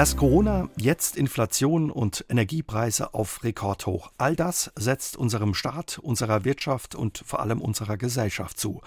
Erst Corona, jetzt Inflation und Energiepreise auf Rekordhoch. All das setzt unserem Staat, unserer Wirtschaft und vor allem unserer Gesellschaft zu.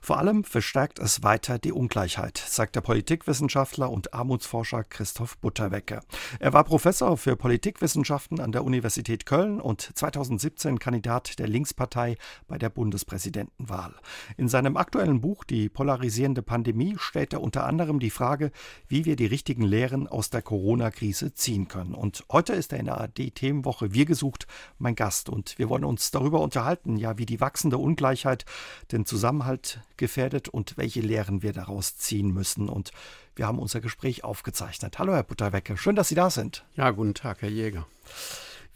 Vor allem verstärkt es weiter die Ungleichheit, sagt der Politikwissenschaftler und Armutsforscher Christoph Butterwecke. Er war Professor für Politikwissenschaften an der Universität Köln und 2017 Kandidat der Linkspartei bei der Bundespräsidentenwahl. In seinem aktuellen Buch Die polarisierende Pandemie stellt er unter anderem die Frage, wie wir die richtigen Lehren aus der Corona-Krise ziehen können. Und heute ist er in der ARD-Themenwoche Wir gesucht mein Gast und wir wollen uns darüber unterhalten, ja, wie die wachsende Ungleichheit den Zusammenhalt gefährdet und welche Lehren wir daraus ziehen müssen. Und wir haben unser Gespräch aufgezeichnet. Hallo, Herr Butterwecke, schön, dass Sie da sind. Ja, guten Tag, Herr Jäger.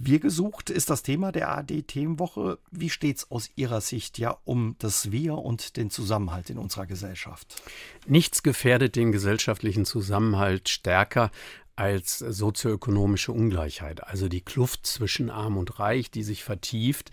Wir gesucht ist das Thema der ARD-Themenwoche. Wie steht es aus Ihrer Sicht ja um das Wir und den Zusammenhalt in unserer Gesellschaft? Nichts gefährdet den gesellschaftlichen Zusammenhalt stärker als sozioökonomische Ungleichheit, also die Kluft zwischen Arm und Reich, die sich vertieft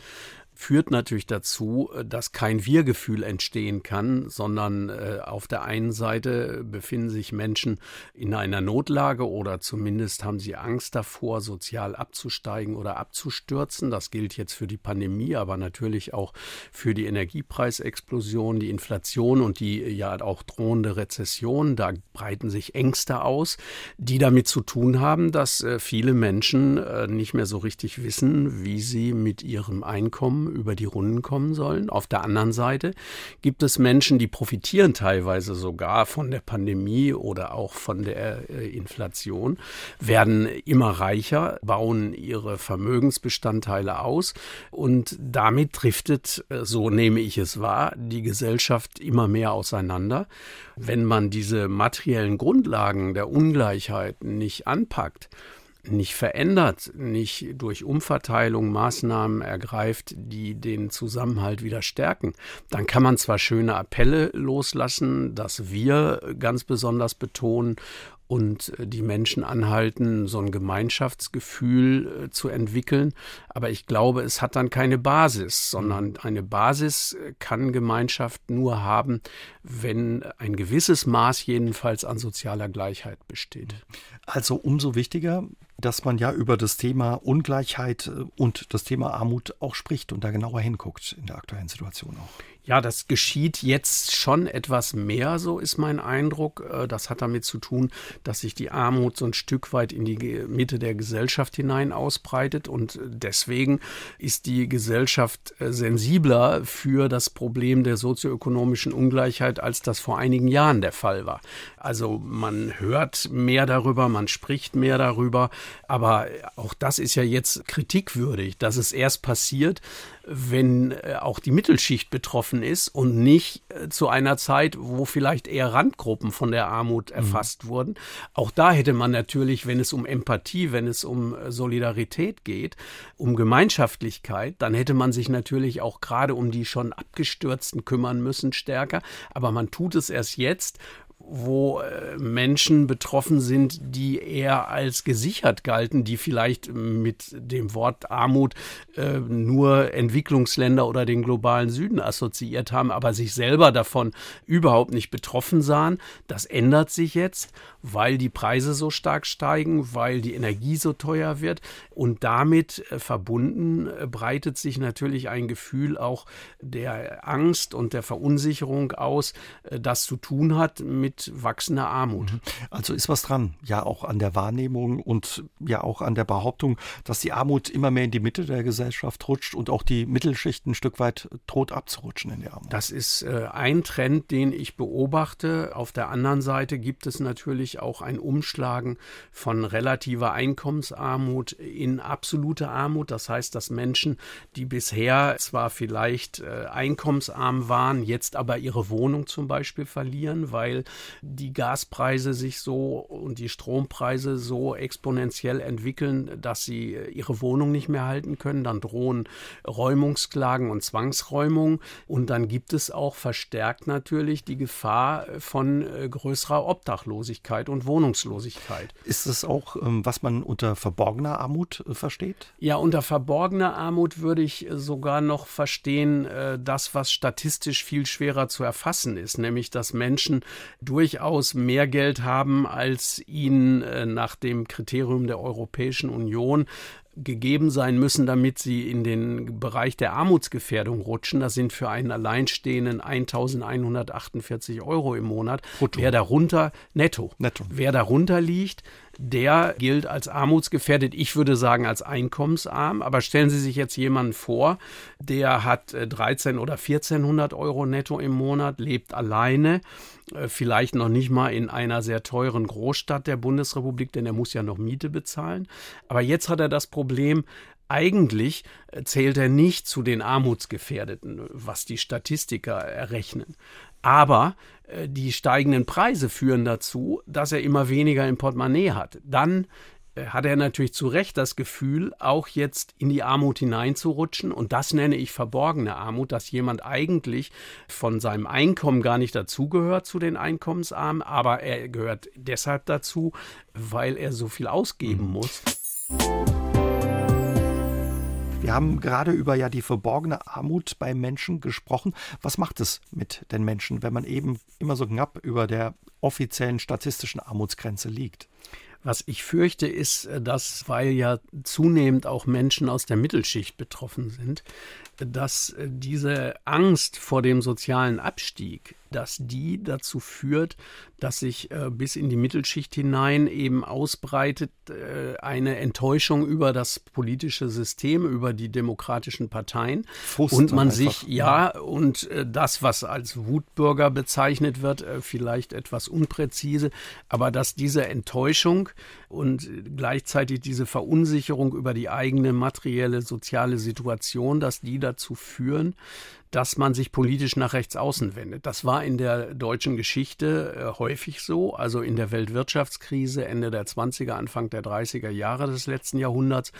führt natürlich dazu, äh, dass kein Wir-Gefühl entstehen kann, sondern äh, auf der einen Seite befinden sich Menschen in einer Notlage oder zumindest haben sie Angst davor, sozial abzusteigen oder abzustürzen. Das gilt jetzt für die Pandemie, aber natürlich auch für die Energiepreisexplosion, die Inflation und die ja auch drohende Rezession. Da breiten sich Ängste aus, die damit zu tun haben, dass äh, viele Menschen äh, nicht mehr so richtig wissen, wie sie mit ihrem Einkommen über die Runden kommen sollen. Auf der anderen Seite gibt es Menschen, die profitieren teilweise sogar von der Pandemie oder auch von der äh, Inflation, werden immer reicher, bauen ihre Vermögensbestandteile aus und damit driftet, äh, so nehme ich es wahr, die Gesellschaft immer mehr auseinander. Wenn man diese materiellen Grundlagen der Ungleichheit nicht anpackt, nicht verändert, nicht durch Umverteilung Maßnahmen ergreift, die den Zusammenhalt wieder stärken, dann kann man zwar schöne Appelle loslassen, dass wir ganz besonders betonen und äh, die Menschen anhalten, so ein Gemeinschaftsgefühl äh, zu entwickeln. Aber ich glaube, es hat dann keine Basis, sondern eine Basis äh, kann Gemeinschaft nur haben, wenn ein gewisses Maß jedenfalls an sozialer Gleichheit besteht. Also umso wichtiger, dass man ja über das Thema Ungleichheit und das Thema Armut auch spricht und da genauer hinguckt in der aktuellen Situation auch. Ja, das geschieht jetzt schon etwas mehr, so ist mein Eindruck. Äh, das hat damit zu tun, dass sich die Armut so ein Stück weit in die Mitte der Gesellschaft hinein ausbreitet und deswegen ist die Gesellschaft äh, sensibler für das Problem der sozioökonomischen Ungleichheit, als das vor einigen Jahren der Fall war. Also man hört mehr darüber, man spricht mehr darüber, aber auch das ist ja jetzt kritikwürdig, dass es erst passiert, wenn äh, auch die Mittelschicht betroffen ist und nicht äh, zu einer Zeit, wo vielleicht eher Randgruppen von der Armut mhm. erfasst mhm. wurden. Auch da hätte man natürlich, wenn es um Empathie, wenn es um äh, Solidarität geht, um Gemeinschaftlichkeit, dann hätte man sich natürlich auch gerade um die schon Abgestürzten kümmern müssen stärker. Aber man tut es erst jetzt, wo äh, Menschen betroffen sind, die eher als gesichert galten, die vielleicht mit dem Wort Armut äh, nur Entwicklungsländer oder den globalen Süden assoziiert haben, aber sich selber davon überhaupt nicht betroffen sahen. Das ändert sich jetzt, weil die Preise so stark steigen, weil die Energie so teuer wird und damit äh, verbunden äh, breitet sich natürlich ein Gefühl auch der Angst und der Verunsicherung aus, das zu tun hat mit mit wachsender Armut. Mhm. Also ist was dran, ja auch an der Wahrnehmung und ja auch an der Behauptung, dass die Armut immer mehr in die Mitte der Gesellschaft rutscht und auch die Mittelschicht ein Stück weit droht abzurutschen in der Armut. Das ist äh, ein Trend, den ich beobachte. Auf der anderen Seite gibt es natürlich auch ein Umschlagen von relativer Einkommensarmut in absolute Armut. Das heißt, dass Menschen, die bisher zwar vielleicht äh, einkommensarm waren, jetzt aber ihre Wohnung zum Beispiel verlieren, weil die Gaspreise sich so und die Strompreise so exponentiell entwickeln, dass sie ihre Wohnung nicht mehr halten können. Dann drohen Räumungsklagen und Zwangsräumungen. Und dann gibt es auch verstärkt natürlich die Gefahr von äh, größerer Obdachlosigkeit und Wohnungslosigkeit. Ist das auch, ähm, was man unter verborgener Armut äh, versteht? Ja, unter verborgener Armut würde ich sogar noch verstehen, äh, das, was statistisch viel schwerer zu erfassen ist, nämlich dass Menschen durchaus mehr Geld haben, als ihnen nach dem Kriterium der Europäischen Union gegeben sein müssen, damit sie in den Bereich der Armutsgefährdung rutschen. Das sind für einen Alleinstehenden 1148 Euro im Monat. Brutto. Wer darunter, netto. netto. Wer darunter liegt, der gilt als armutsgefährdet. Ich würde sagen als einkommensarm. Aber stellen Sie sich jetzt jemanden vor, der hat 13 äh, oder 1400 Euro netto im Monat, lebt alleine, äh, vielleicht noch nicht mal in einer sehr teuren Großstadt der Bundesrepublik, denn er muss ja noch Miete bezahlen. Aber jetzt hat er das Problem, eigentlich äh, zählt er nicht zu den Armutsgefährdeten, was die Statistiker errechnen. Aber die steigenden Preise führen dazu, dass er immer weniger im Portemonnaie hat. Dann äh, hat er natürlich zu Recht das Gefühl, auch jetzt in die Armut hineinzurutschen. Und das nenne ich verborgene Armut, dass jemand eigentlich von seinem Einkommen gar nicht dazugehört zu den Einkommensarmen, aber er gehört deshalb dazu, weil er so viel ausgeben mhm. muss. Wir haben gerade über ja die verborgene Armut bei Menschen gesprochen. Was macht es mit den Menschen, wenn man eben immer so knapp über der offiziellen statistischen Armutsgrenze liegt? Was ich fürchte, ist, dass, weil ja zunehmend auch Menschen aus der Mittelschicht betroffen sind, dass diese Angst vor dem sozialen Abstieg dass die dazu führt, dass sich äh, bis in die Mittelschicht hinein eben ausbreitet äh, eine Enttäuschung über das politische System, über die demokratischen Parteien Frust und man einfach. sich ja und äh, das, was als Wutbürger bezeichnet wird, äh, vielleicht etwas unpräzise, aber dass diese Enttäuschung und gleichzeitig diese Verunsicherung über die eigene materielle soziale Situation, dass die dazu führen, dass man sich politisch nach rechts außen wendet. Das war in der deutschen Geschichte äh, häufig so, also in der Weltwirtschaftskrise Ende der 20er, Anfang der 30er Jahre des letzten Jahrhunderts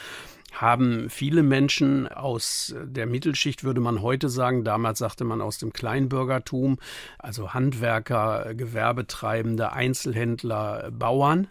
haben viele Menschen aus der Mittelschicht, würde man heute sagen, damals sagte man aus dem Kleinbürgertum, also Handwerker, Gewerbetreibende, Einzelhändler, Bauern,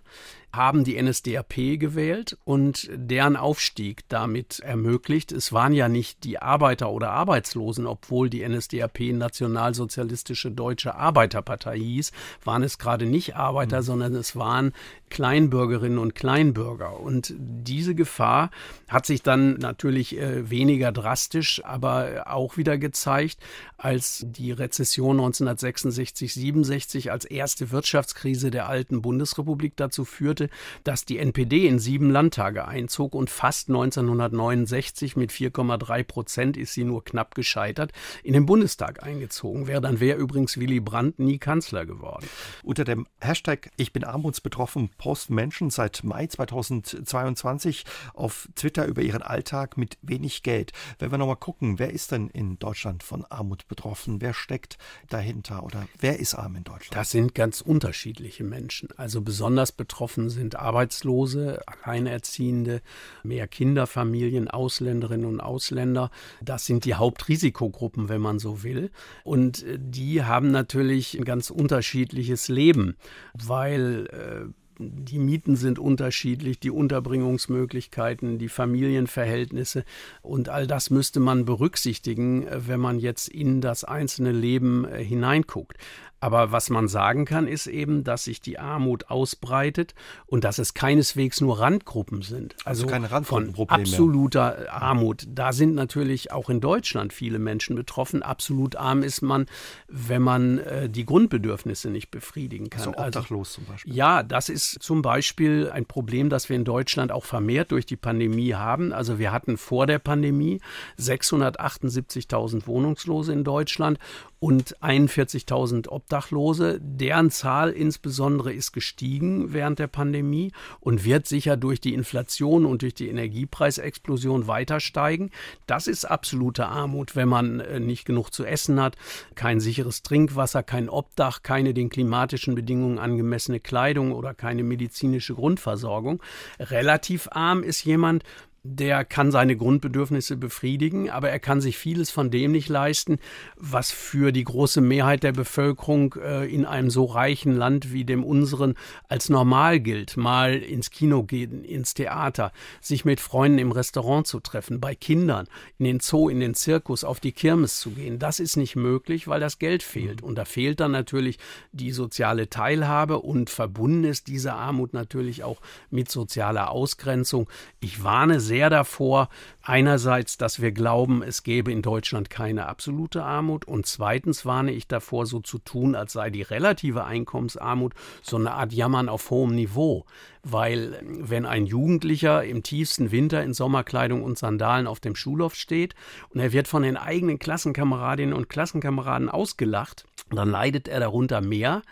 haben die NSDAP gewählt und deren Aufstieg damit ermöglicht. Es waren ja nicht die Arbeiter oder Arbeitslosen, obwohl die NSDAP Nationalsozialistische Deutsche Arbeiterpartei hieß, waren es gerade nicht Arbeiter, mhm. sondern es waren Kleinbürgerinnen und Kleinbürger. Und diese Gefahr hat sich dann natürlich äh, weniger drastisch, aber auch wieder gezeigt, als die Rezession 1966, 67 als erste Wirtschaftskrise der alten Bundesrepublik dazu führte, dass die NPD in sieben Landtage einzog und fast 1969 mit 4,3 Prozent ist sie nur knapp gescheitert, in den Bundestag eingezogen wäre. Dann wäre übrigens Willy Brandt nie Kanzler geworden. Unter dem Hashtag Ich bin armutsbetroffen posten Menschen seit Mai 2022 auf Twitter über ihren Alltag mit wenig Geld. Wenn wir nochmal gucken, wer ist denn in Deutschland von Armut betroffen? Wer steckt dahinter oder wer ist arm in Deutschland? Das sind ganz unterschiedliche Menschen. Also besonders betroffen sind Arbeitslose, Alleinerziehende, mehr Kinderfamilien, Ausländerinnen und Ausländer. Das sind die Hauptrisikogruppen, wenn man so will. Und die haben natürlich ein ganz unterschiedliches Leben, weil äh, die Mieten sind unterschiedlich, die Unterbringungsmöglichkeiten, die Familienverhältnisse und all das müsste man berücksichtigen, wenn man jetzt in das einzelne Leben äh, hineinguckt. Aber was man sagen kann, ist eben, dass sich die Armut ausbreitet und dass es keineswegs nur Randgruppen sind. Also, also keine Randgruppenprobleme. absoluter Armut. Da sind natürlich auch in Deutschland viele Menschen betroffen. Absolut arm ist man, wenn man äh, die Grundbedürfnisse nicht befriedigen kann. Also obdachlos also, zum Beispiel. Ja, das ist zum Beispiel ein Problem, das wir in Deutschland auch vermehrt durch die Pandemie haben. Also wir hatten vor der Pandemie 678.000 Wohnungslose in Deutschland und 41.000 Obdachlose. Deren Zahl insbesondere ist gestiegen während der Pandemie und wird sicher durch die Inflation und durch die Energiepreisexplosion weiter steigen. Das ist absolute Armut, wenn man äh, nicht genug zu essen hat, kein sicheres Trinkwasser, kein Obdach, keine den klimatischen Bedingungen angemessene Kleidung oder keine medizinische Grundversorgung. Relativ arm ist jemand, der kann seine Grundbedürfnisse befriedigen, aber er kann sich vieles von dem nicht leisten, was für die große Mehrheit der Bevölkerung äh, in einem so reichen Land wie dem unseren als normal gilt. Mal ins Kino gehen, ins Theater, sich mit Freunden im Restaurant zu treffen, bei Kindern, in den Zoo, in den Zirkus, auf die Kirmes zu gehen. Das ist nicht möglich, weil das Geld fehlt. Und da fehlt dann natürlich die soziale Teilhabe und verbunden ist diese Armut natürlich auch mit sozialer Ausgrenzung. Ich warne sehr sehr davor, einerseits, dass wir glauben, es gäbe in Deutschland keine absolute Armut und zweitens warne ich davor, so zu tun, als sei die relative Einkommensarmut so eine Art Jammern auf hohem Niveau. Weil wenn ein Jugendlicher im tiefsten Winter in Sommerkleidung und Sandalen auf dem Schulhof steht und er wird von den eigenen Klassenkameradinnen und Klassenkameraden ausgelacht, dann leidet er darunter mehr,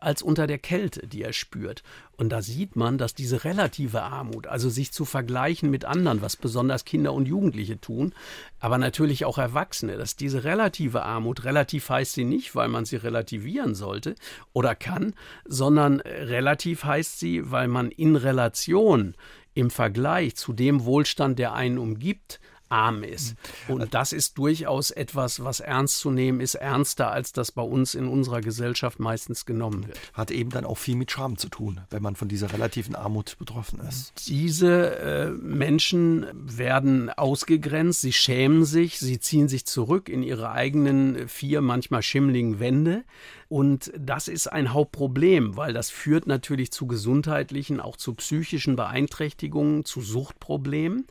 als unter der Kälte, die er spürt. Und da sieht man, dass diese relative Armut, also sich zu vergleichen mit anderen, was besonders Kinder und Jugendliche tun, aber natürlich auch Erwachsene, dass diese relative Armut, relativ heißt sie nicht, weil man sie relativieren sollte oder kann, sondern relativ heißt sie, weil man in Relation im Vergleich zu dem Wohlstand, der einen umgibt, arm ist. Und das ist durchaus etwas, was ernst zu nehmen ist, ernster als das bei uns in unserer Gesellschaft meistens genommen wird. Hat eben dann auch viel mit Scham zu tun, wenn man von dieser relativen Armut betroffen ist. Diese äh, Menschen werden ausgegrenzt, sie schämen sich, sie ziehen sich zurück in ihre eigenen vier, manchmal schimmligen Wände. Und das ist ein Hauptproblem, weil das führt natürlich zu gesundheitlichen, auch zu psychischen Beeinträchtigungen, zu Suchtproblemen.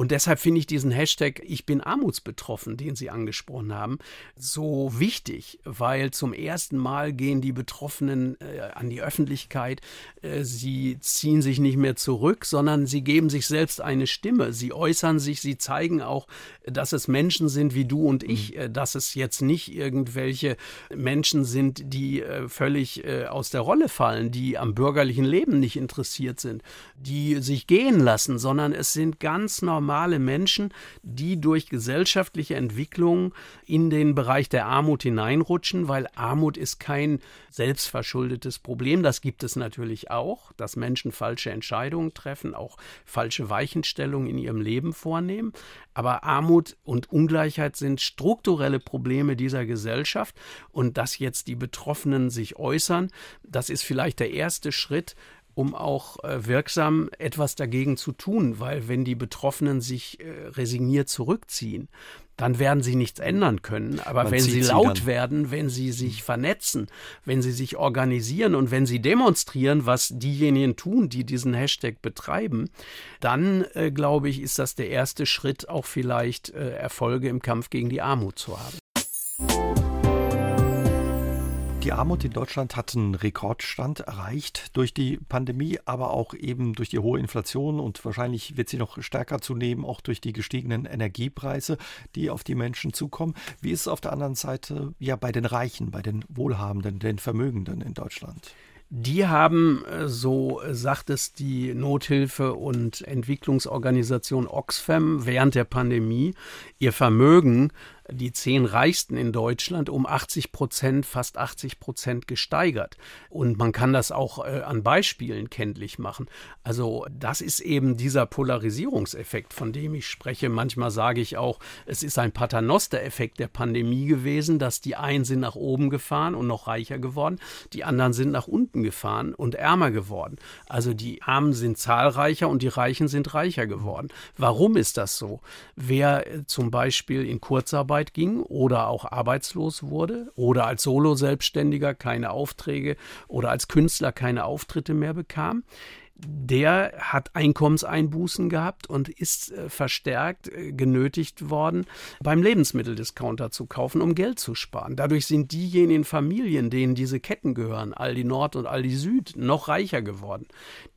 Und deshalb finde ich diesen Hashtag Ich bin armutsbetroffen, den Sie angesprochen haben, so wichtig, weil zum ersten Mal gehen die Betroffenen äh, an die Öffentlichkeit. Äh, sie ziehen sich nicht mehr zurück, sondern sie geben sich selbst eine Stimme. Sie äußern sich, sie zeigen auch, dass es Menschen sind wie du und ich, mhm. äh, dass es jetzt nicht irgendwelche Menschen sind, die äh, völlig äh, aus der Rolle fallen, die am bürgerlichen Leben nicht interessiert sind, die sich gehen lassen, sondern es sind ganz normal normale Menschen, die durch gesellschaftliche Entwicklung in den Bereich der Armut hineinrutschen, weil Armut ist kein selbstverschuldetes Problem. Das gibt es natürlich auch, dass Menschen falsche Entscheidungen treffen, auch falsche Weichenstellungen in ihrem Leben vornehmen. Aber Armut und Ungleichheit sind strukturelle Probleme dieser Gesellschaft. Und dass jetzt die Betroffenen sich äußern, das ist vielleicht der erste Schritt, um auch äh, wirksam etwas dagegen zu tun, weil wenn die Betroffenen sich äh, resigniert zurückziehen, dann werden sie nichts ändern können. Aber Man wenn sie laut sie werden, wenn sie sich vernetzen, wenn sie sich organisieren und wenn sie demonstrieren, was diejenigen tun, die diesen Hashtag betreiben, dann äh, glaube ich, ist das der erste Schritt, auch vielleicht äh, Erfolge im Kampf gegen die Armut zu haben. Die Armut in Deutschland hat einen Rekordstand erreicht durch die Pandemie, aber auch eben durch die hohe Inflation und wahrscheinlich wird sie noch stärker zunehmen, auch durch die gestiegenen Energiepreise, die auf die Menschen zukommen. Wie ist es auf der anderen Seite ja bei den Reichen, bei den Wohlhabenden, den Vermögenden in Deutschland? Die haben, äh, so sagt es die Nothilfe- und Entwicklungsorganisation Oxfam während der Pandemie, ihr Vermögen die zehn Reichsten in Deutschland um 80 Prozent, fast 80 Prozent gesteigert. Und man kann das auch äh, an Beispielen kenntlich machen. Also das ist eben dieser Polarisierungseffekt, von dem ich spreche. Manchmal sage ich auch, es ist ein Paternoster-Effekt der Pandemie gewesen, dass die einen sind nach oben gefahren und noch reicher geworden, die anderen sind nach unten gefahren und ärmer geworden. Also die Armen sind zahlreicher und die Reichen sind reicher geworden. Warum ist das so? Wer äh, zum Beispiel in Kurzarbeit Kurzarbeit ging oder auch arbeitslos wurde oder als Solo-Selbstständiger keine Aufträge oder als Künstler keine Auftritte mehr bekam, der hat Einkommenseinbußen gehabt und ist äh, verstärkt äh, genötigt worden, beim Lebensmitteldiscounter zu kaufen, um Geld zu sparen. Dadurch sind diejenigen Familien, denen diese Ketten gehören, Aldi Nord und Aldi Süd, noch reicher geworden.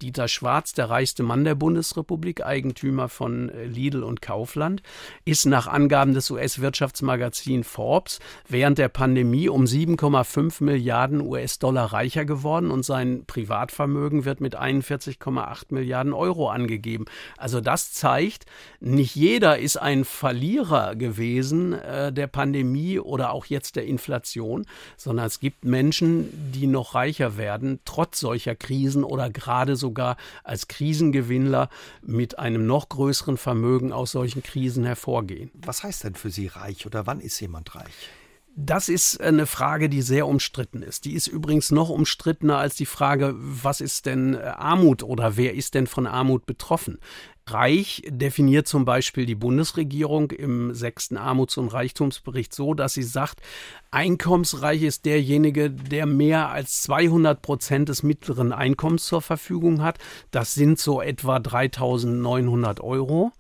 Dieter Schwarz, der reichste Mann der Bundesrepublik, Eigentümer von äh, Lidl und Kaufland, ist nach Angaben des US-Wirtschaftsmagazins Forbes während der Pandemie um 7,5 Milliarden US-Dollar reicher geworden und sein Privatvermögen wird mit 41 20,8 Milliarden Euro angegeben. Also das zeigt, nicht jeder ist ein Verlierer gewesen äh, der Pandemie oder auch jetzt der Inflation, sondern es gibt Menschen, die noch reicher werden, trotz solcher Krisen oder gerade sogar als Krisengewinnler mit einem noch größeren Vermögen aus solchen Krisen hervorgehen. Was heißt denn für Sie reich oder wann ist jemand reich? Das ist eine Frage, die sehr umstritten ist. Die ist übrigens noch umstrittener als die Frage, was ist denn Armut oder wer ist denn von Armut betroffen? Reich definiert zum Beispiel die Bundesregierung im sechsten Armuts- und Reichtumsbericht so, dass sie sagt, einkommensreich ist derjenige, der mehr als 200 Prozent des mittleren Einkommens zur Verfügung hat. Das sind so etwa 3.900 Euro.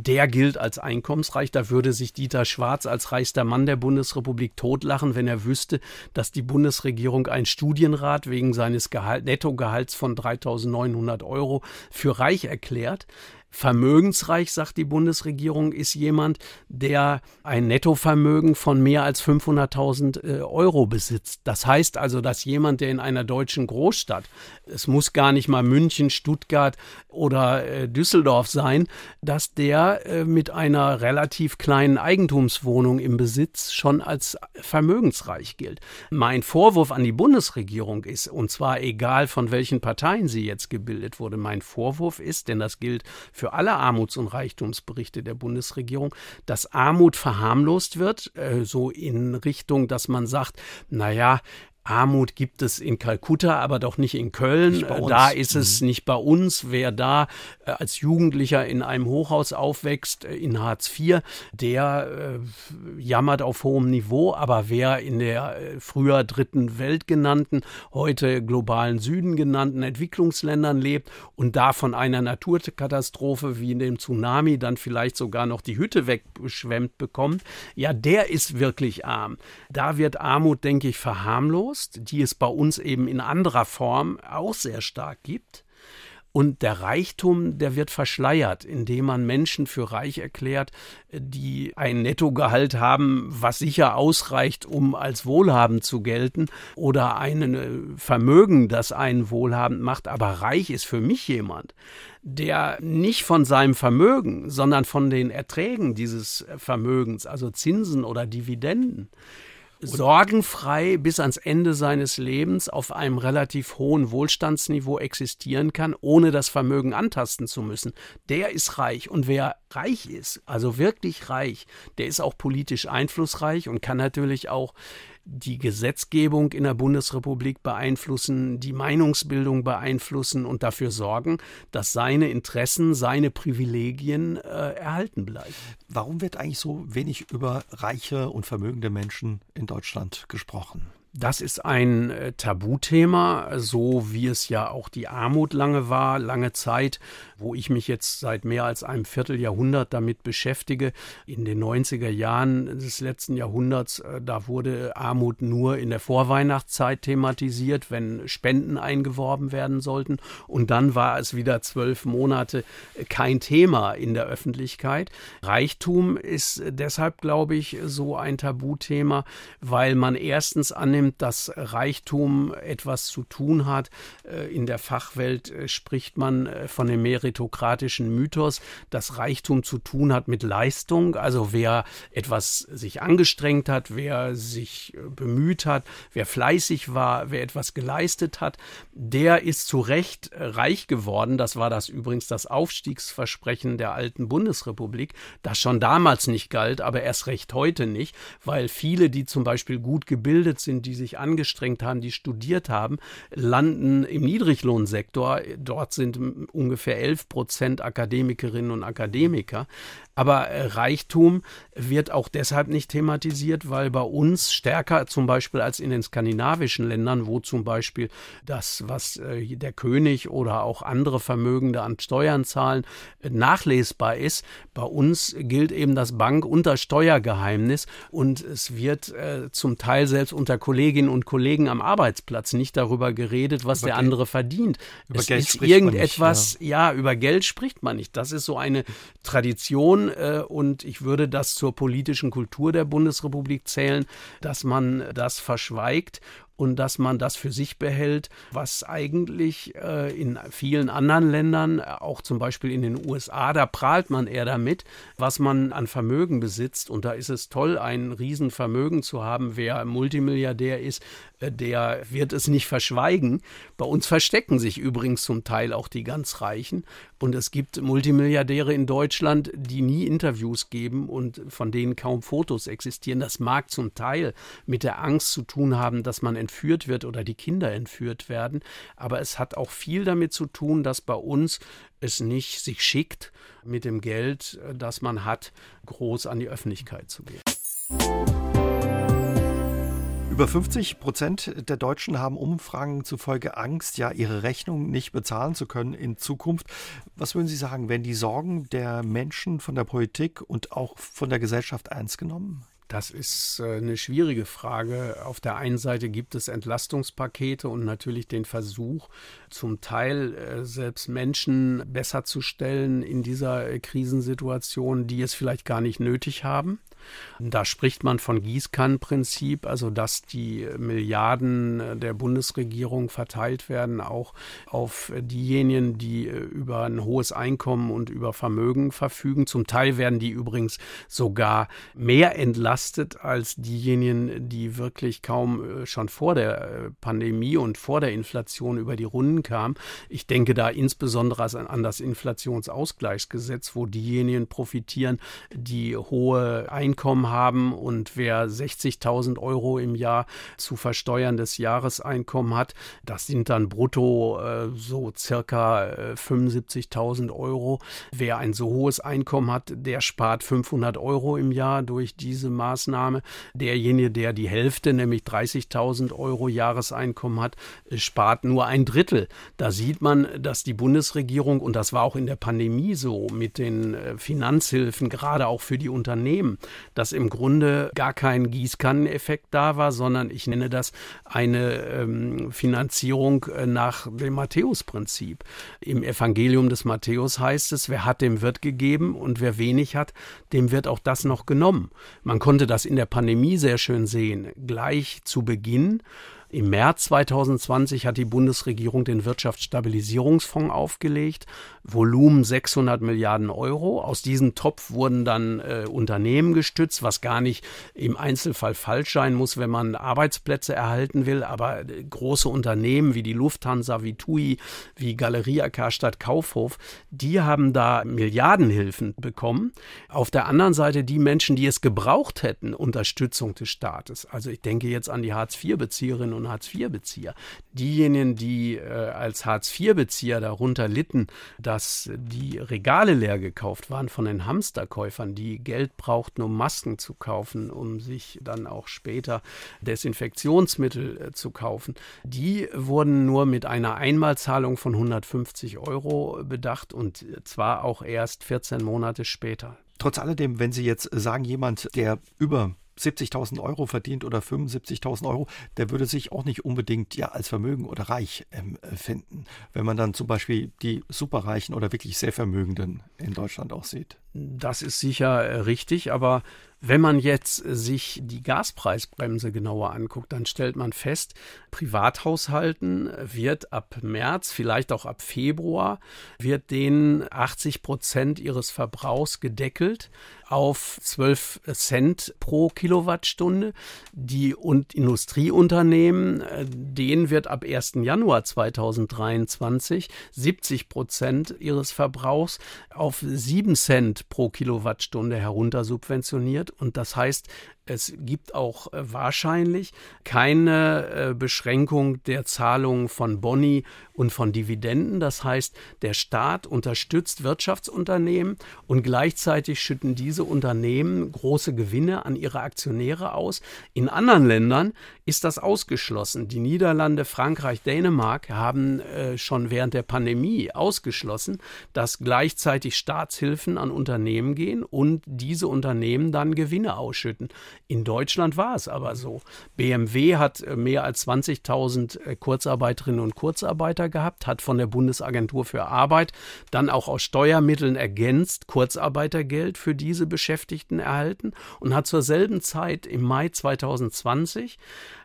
Der gilt als einkommensreich. Da würde sich Dieter Schwarz als reichster Mann der Bundesrepublik totlachen, wenn er wüsste, dass die Bundesregierung einen Studienrat wegen seines Gehalt, Nettogehalts von 3.900 Euro für reich erklärt. Vermögensreich, sagt die Bundesregierung, ist jemand, der ein Nettovermögen von mehr als 500.000 äh, Euro besitzt. Das heißt also, dass jemand, der in einer deutschen Großstadt, es muss gar nicht mal München, Stuttgart oder äh, Düsseldorf sein, dass der äh, mit einer relativ kleinen Eigentumswohnung im Besitz schon als vermögensreich gilt. Mein Vorwurf an die Bundesregierung ist, und zwar egal von welchen Parteien sie jetzt gebildet wurde, mein Vorwurf ist, denn das gilt für alle Armuts- und Reichtumsberichte der Bundesregierung, dass Armut verharmlost wird, äh, so in Richtung, dass man sagt, naja, Armut gibt es in Kalkutta, aber doch nicht in Köln. Nicht da ist es mhm. nicht bei uns. Wer da äh, als Jugendlicher in einem Hochhaus aufwächst, äh, in Hartz IV, der äh, jammert auf hohem Niveau. Aber wer in der äh, früher dritten Welt genannten, heute globalen Süden genannten Entwicklungsländern lebt und da von einer Naturkatastrophe wie in dem Tsunami dann vielleicht sogar noch die Hütte weggeschwemmt bekommt, ja, der ist wirklich arm. Da wird Armut, denke ich, verharmlost Armbrust, die es bei uns eben in anderer Form auch sehr stark gibt. Und der Reichtum, der wird verschleiert, indem man Menschen für reich erklärt, die ein Nettogehalt haben, was sicher ausreicht, um als wohlhabend zu gelten, oder ein äh, Vermögen, das einen wohlhabend macht. Aber reich ist für mich jemand, der nicht von seinem Vermögen, sondern von den Erträgen dieses Vermögens, also Zinsen oder Dividenden, sorgenfrei bis ans Ende seines Lebens auf einem relativ hohen Wohlstandsniveau existieren kann, ohne das Vermögen antasten zu müssen, der ist reich. Und wer reich ist, also wirklich reich, der ist auch politisch einflussreich und kann natürlich auch die Gesetzgebung in der Bundesrepublik beeinflussen, die Meinungsbildung beeinflussen und dafür sorgen, dass seine Interessen, seine Privilegien äh, erhalten bleiben. Warum wird eigentlich so wenig über reiche und vermögende Menschen in Deutschland gesprochen? Das ist ein äh, Tabuthema, so wie es ja auch die Armut lange war, lange Zeit, wo ich mich jetzt seit mehr als einem Vierteljahrhundert damit beschäftige. In den 90er Jahren des letzten Jahrhunderts, äh, da wurde Armut nur in der Vorweihnachtszeit thematisiert, wenn Spenden eingeworben werden sollten. Und dann war es wieder zwölf Monate äh, kein Thema in der Öffentlichkeit. Reichtum ist deshalb, glaube ich, so ein Tabuthema, weil man erstens annimmt, dass Reichtum etwas zu tun hat. Äh, in der Fachwelt spricht man von dem meritokratischen Mythos, dass Reichtum zu tun hat mit Leistung. Also wer etwas sich angestrengt hat, wer sich bemüht hat, wer fleißig war, wer etwas geleistet hat, der ist zu Recht reich geworden. Das war das übrigens das Aufstiegsversprechen der alten Bundesrepublik, das schon damals nicht galt, aber erst recht heute nicht, weil viele, die zum Beispiel gut gebildet sind, die die sich angestrengt haben, die studiert haben, landen im Niedriglohnsektor. Dort sind ungefähr 11 Prozent Akademikerinnen und Akademiker. Aber äh, Reichtum wird auch deshalb nicht thematisiert, weil bei uns stärker zum Beispiel als in den skandinavischen Ländern, wo zum Beispiel das, was äh, der König oder auch andere Vermögende an Steuern zahlen, äh, nachlesbar ist. Bei uns gilt eben das Bank- und das Steuergeheimnis und es wird äh, zum Teil selbst unter Kolleginnen und Kollegen am Arbeitsplatz nicht darüber geredet, was über der Geld. andere verdient. Über es Geld ist irgendetwas, nicht, ja. ja, über Geld spricht man nicht. Das ist so eine Tradition, äh, und ich würde das zur politischen Kultur der Bundesrepublik zählen, dass man das verschweigt und dass man das für sich behält, was eigentlich äh, in vielen anderen Ländern, auch zum Beispiel in den USA, da prahlt man eher damit, was man an Vermögen besitzt. Und da ist es toll, ein Riesenvermögen zu haben. Wer Multimilliardär ist, äh, der wird es nicht verschweigen. Bei uns verstecken sich übrigens zum Teil auch die ganz Reichen. Und es gibt Multimilliardäre in Deutschland, die nie Interviews geben und von denen kaum Fotos existieren. Das mag zum Teil mit der Angst zu tun haben, dass man entführt wird oder die Kinder entführt werden. Aber es hat auch viel damit zu tun, dass bei uns es nicht sich schickt, mit dem Geld, das man hat, groß an die Öffentlichkeit zu gehen. Über 50 Prozent der Deutschen haben Umfragen zufolge Angst, ja, ihre Rechnung nicht bezahlen zu können in Zukunft. Was würden Sie sagen, werden die Sorgen der Menschen von der Politik und auch von der Gesellschaft ernst genommen? Das ist äh, eine schwierige Frage. Auf der einen Seite gibt es Entlastungspakete und natürlich den Versuch, zum Teil äh, selbst Menschen besser zu stellen in dieser äh, Krisensituation, die es vielleicht gar nicht nötig haben. Da spricht man von Gießkannenprinzip, also dass die Milliarden der Bundesregierung verteilt werden, auch auf diejenigen, die über ein hohes Einkommen und über Vermögen verfügen. Zum Teil werden die übrigens sogar mehr entlastet als diejenigen, die wirklich kaum äh, schon vor der äh, Pandemie und vor der Inflation über die Runden kamen. Ich denke da insbesondere an das Inflationsausgleichsgesetz, wo diejenigen profitieren, die hohe Einkommen haben und wer 60.000 Euro im Jahr zu versteuerndes Jahreseinkommen hat, das sind dann brutto äh, so circa äh, 75.000 Euro. Wer ein so hohes Einkommen hat, der spart 500 Euro im Jahr durch diese Maßnahme. Derjenige, der die Hälfte, nämlich 30.000 Euro Jahreseinkommen hat, äh, spart nur ein Drittel. Da sieht man, dass die Bundesregierung, und das war auch in der Pandemie so, mit den äh, Finanzhilfen, gerade auch für die Unternehmen, dass im Grunde gar kein Gießkanneneffekt da war, sondern ich nenne das eine ähm, Finanzierung äh, nach dem Matthäus-Prinzip. Im Evangelium des Matthäus heißt es, wer hat, dem wird gegeben und wer wenig hat, dem wird auch das noch genommen. Man konnte das in der Pandemie sehr schön sehen. Gleich zu Beginn im März 2020 hat die Bundesregierung den Wirtschaftsstabilisierungsfonds aufgelegt, Volumen 600 Milliarden Euro. Aus diesem Topf wurden dann äh, Unternehmen gestützt, was gar nicht im Einzelfall falsch sein muss, wenn man Arbeitsplätze erhalten will. Aber äh, große Unternehmen wie die Lufthansa, wie TUI, wie Galeria Karstadt Kaufhof, die haben da Milliardenhilfen bekommen. Auf der anderen Seite die Menschen, die es gebraucht hätten, Unterstützung des Staates. Also ich denke jetzt an die Hartz-IV-Bezieherinnen und und Hartz-IV-Bezieher. Diejenigen, die äh, als Hartz-IV-Bezieher darunter litten, dass die Regale leer gekauft waren von den Hamsterkäufern, die Geld brauchten, um Masken zu kaufen, um sich dann auch später Desinfektionsmittel äh, zu kaufen, die wurden nur mit einer Einmalzahlung von 150 Euro bedacht und zwar auch erst 14 Monate später. Trotz alledem, wenn Sie jetzt sagen, jemand, der über 70.000 Euro verdient oder 75.000 Euro, der würde sich auch nicht unbedingt ja als Vermögen oder reich ähm, finden, wenn man dann zum Beispiel die Superreichen oder wirklich sehr Vermögenden in Deutschland auch sieht. Das ist sicher äh, richtig, aber wenn man jetzt sich die Gaspreisbremse genauer anguckt, dann stellt man fest, Privathaushalten wird ab März, vielleicht auch ab Februar, wird denen 80 Prozent ihres Verbrauchs gedeckelt auf 12 Cent pro Kilowattstunde. Die und Industrieunternehmen, äh, denen wird ab 1. Januar 2023 70 Prozent ihres Verbrauchs auf 7 Cent pro Kilowattstunde herunter subventioniert. Und das heißt, Es gibt auch äh, wahrscheinlich keine äh, Beschränkung der Zahlung von Boni und von Dividenden. Das heißt, der Staat unterstützt Wirtschaftsunternehmen und gleichzeitig schütten diese Unternehmen große Gewinne an ihre Aktionäre aus. In anderen Ländern ist das ausgeschlossen. Die Niederlande, Frankreich, Dänemark haben äh, schon während der Pandemie ausgeschlossen, dass gleichzeitig Staatshilfen an Unternehmen gehen und diese Unternehmen dann Gewinne ausschütten. In Deutschland war es aber so. BMW hat äh, mehr als 20.000 äh, Kurzarbeiterinnen und Kurzarbeiter gehabt, hat von der Bundesagentur für Arbeit dann auch aus Steuermitteln ergänzt Kurzarbeitergeld für diese Beschäftigten erhalten und hat zur selben Zeit im Mai 2020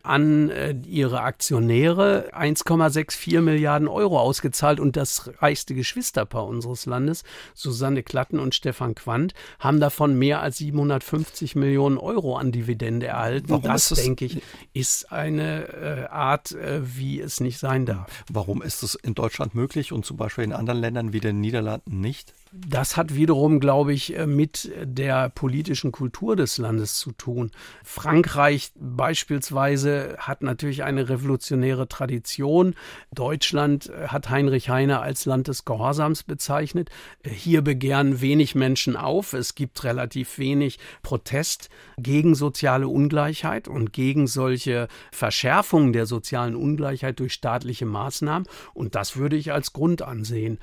an äh, ihre Aktionäre 1,64 Milliarden Euro ausgezahlt und das reichste Geschwisterpaar unseres Landes, Susanne Klatten und Stefan Quandt, haben davon mehr als 750 Millionen Euro an Dividende erhalten. Warum das, das, denke ich, ist eine äh, Art, äh, wie es nicht sein darf. Warum ist es in Deutschland möglich und zum Beispiel in anderen Ländern wie den Niederlanden nicht? Das hat wiederum, glaube ich, mit der politischen Kultur des Landes zu tun. Frankreich beispielsweise hat natürlich eine revolutionäre Tradition. Deutschland äh, hat Heinrich Heine als Land des Gehorsams bezeichnet. Äh, hier begehren wenig Menschen auf. Es gibt relativ wenig Protest gegen soziale Ungleichheit und gegen solche Verschärfungen der sozialen Ungleichheit durch staatliche Maßnahmen. Und das würde ich als Grund ansehen,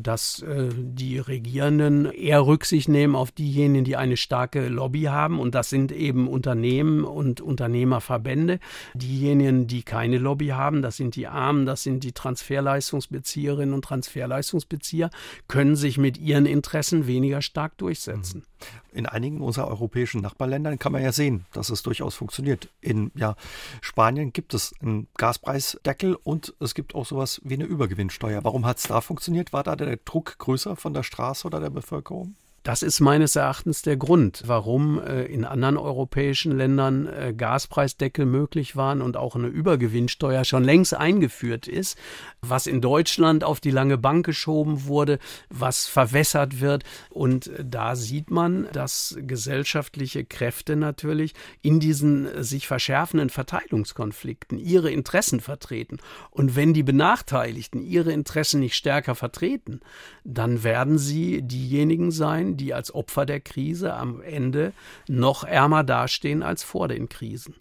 dass die Regierenden eher Rücksicht nehmen auf diejenigen, die eine starke Lobby haben. Und das sind eben Unternehmen und Unternehmerverbände. Diejenigen, die keine Lobby haben, das sind die Armen, das sind die Transferleistungsbezieherinnen und Transferleistungsbezieher, können sich mit ihren Interessen weniger stark durchsetzen. Mhm. In einigen unserer europäischen Nachbarländern kann man ja sehen, dass es durchaus funktioniert. In ja, Spanien gibt es einen Gaspreisdeckel und es gibt auch sowas wie eine Übergewinnsteuer. Warum hat es da funktioniert? War da der Druck größer von der Straße oder der Bevölkerung? Das ist meines Erachtens der Grund, warum äh, in anderen europäischen Ländern äh, Gaspreisdeckel möglich waren und auch eine Übergewinnsteuer schon längst eingeführt ist, was in Deutschland auf die lange Bank geschoben wurde, was verwässert wird. Und äh, da sieht man, dass gesellschaftliche Kräfte natürlich in diesen sich verschärfenden Verteilungskonflikten ihre Interessen vertreten. Und wenn die Benachteiligten ihre Interessen nicht stärker vertreten, dann werden sie diejenigen sein, die als Opfer der Krise am Ende noch ärmer dastehen als vor den Krisen.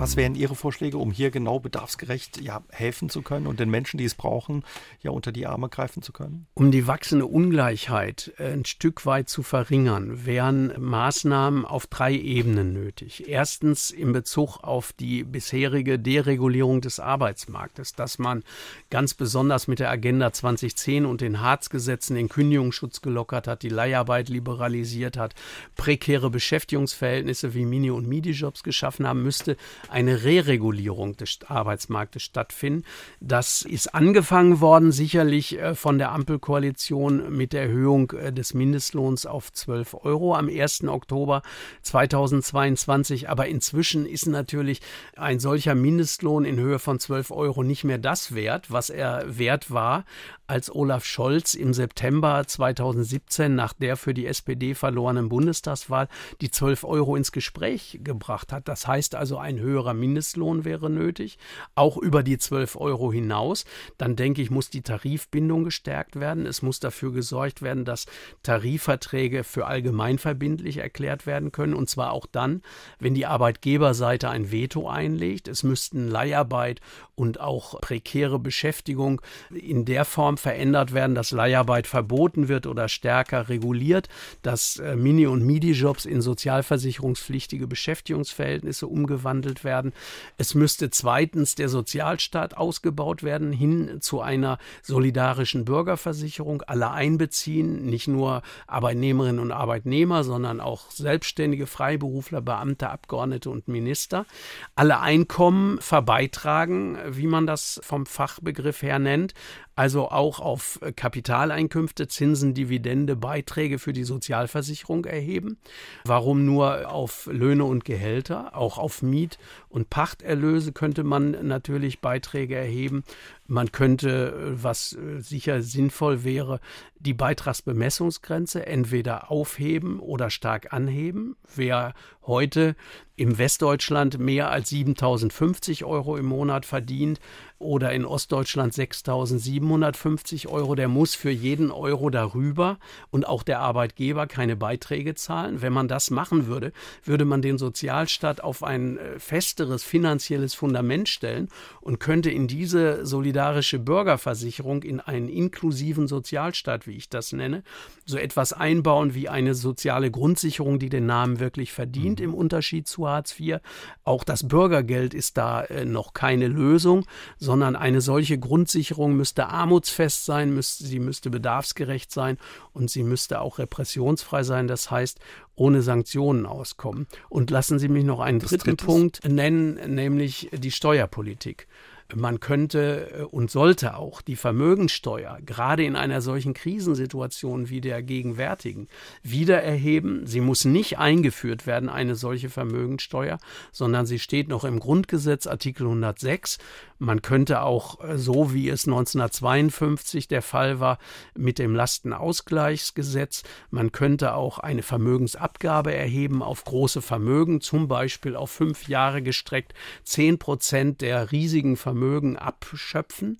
Was wären Ihre Vorschläge, um hier genau bedarfsgerecht ja, helfen zu können und den Menschen, die es brauchen, ja unter die Arme greifen zu können? Um die wachsende Ungleichheit äh, ein Stück weit zu verringern, wären Maßnahmen auf drei Ebenen nötig. Erstens in Bezug auf die bisherige Deregulierung des Arbeitsmarktes, dass man ganz besonders mit der Agenda 2010 und den Harz-Gesetzen den Kündigungsschutz gelockert hat, die Leiharbeit liberalisiert hat, prekäre Beschäftigungsverhältnisse wie Mini- und Midi-Jobs geschaffen haben müsste, eine Reregulierung des Arbeitsmarktes stattfinden. Das ist angefangen worden, sicherlich äh, von der Ampelkoalition mit der Erhöhung äh, des Mindestlohns auf 12 Euro am 1. Oktober 2022. Aber inzwischen ist natürlich ein solcher Mindestlohn in Höhe von 12 Euro nicht mehr das wert, was er wert war, als Olaf Scholz im September 2017 nach der für die SPD verlorenen Bundestagswahl die 12 Euro ins Gespräch gebracht hat. Das heißt also, ein höherer Mindestlohn wäre nötig, auch über die 12 Euro hinaus. Dann denke ich, muss die Tarifbindung gestärkt werden. Es muss dafür gesorgt werden, dass Tarifverträge für allgemeinverbindlich erklärt werden können. Und zwar auch dann, wenn die Arbeitgeberseite ein Veto einlegt. Es müssten Leiharbeit und auch prekäre Beschäftigung in der Form verändert werden, dass Leiharbeit verboten wird oder stärker reguliert, dass äh, Mini- und Midi-Jobs in sozialversicherungspflichtige Beschäftigungsverhältnisse umgewandelt werden. Es müsste zweitens der Sozialstaat ausgebaut werden, hin zu einer solidarischen Bürgerversicherung, alle einbeziehen, nicht nur Arbeitnehmerinnen und Arbeitnehmer, sondern auch Selbstständige, Freiberufler, Beamte, Abgeordnete und Minister. Alle Einkommen verbeitragen, wie man das vom Fachbegriff her nennt, also auch auf Kapitaleinkünfte, Zinsen, Dividende, Beiträge für die Sozialversicherung erheben. Warum nur auf Löhne und Gehälter? Auch auf Miet- und Pachterlöse könnte man natürlich Beiträge erheben. Man könnte, was sicher sinnvoll wäre, die Beitragsbemessungsgrenze entweder aufheben oder stark anheben. Wer heute im Westdeutschland mehr als 7.050 Euro im Monat verdient oder in Ostdeutschland 6.750 Euro, der muss für jeden Euro darüber und auch der Arbeitgeber keine Beiträge zahlen. Wenn man das machen würde, würde man den Sozialstaat auf ein äh, festeres finanzielles Fundament stellen und könnte in diese solidarische Bürgerversicherung, in einen inklusiven Sozialstaat, wie ich das nenne, so etwas einbauen wie eine soziale Grundsicherung, die den Namen wirklich verdient, mhm. im Unterschied zu Hartz IV. Auch das Bürgergeld ist da äh, noch keine Lösung, sondern eine solche Grundsicherung müsste armutsfest sein, müsste, sie müsste bedarfsgerecht sein und sie müsste auch repressionsfrei sein, das heißt ohne Sanktionen auskommen. Und lassen Sie mich noch einen dritten Punkt nennen, nämlich die Steuerpolitik. Man könnte äh, und sollte auch die Vermögensteuer gerade in einer solchen Krisensituation wie der gegenwärtigen wieder erheben. Sie muss nicht eingeführt werden, eine solche Vermögensteuer, sondern sie steht noch im Grundgesetz Artikel 106. Man könnte auch, äh, so wie es 1952 der Fall war, mit dem Lastenausgleichsgesetz, man könnte auch eine Vermögensabgabe erheben auf große Vermögen, zum Beispiel auf fünf Jahre gestreckt, zehn Prozent der riesigen Vermögen abschöpfen.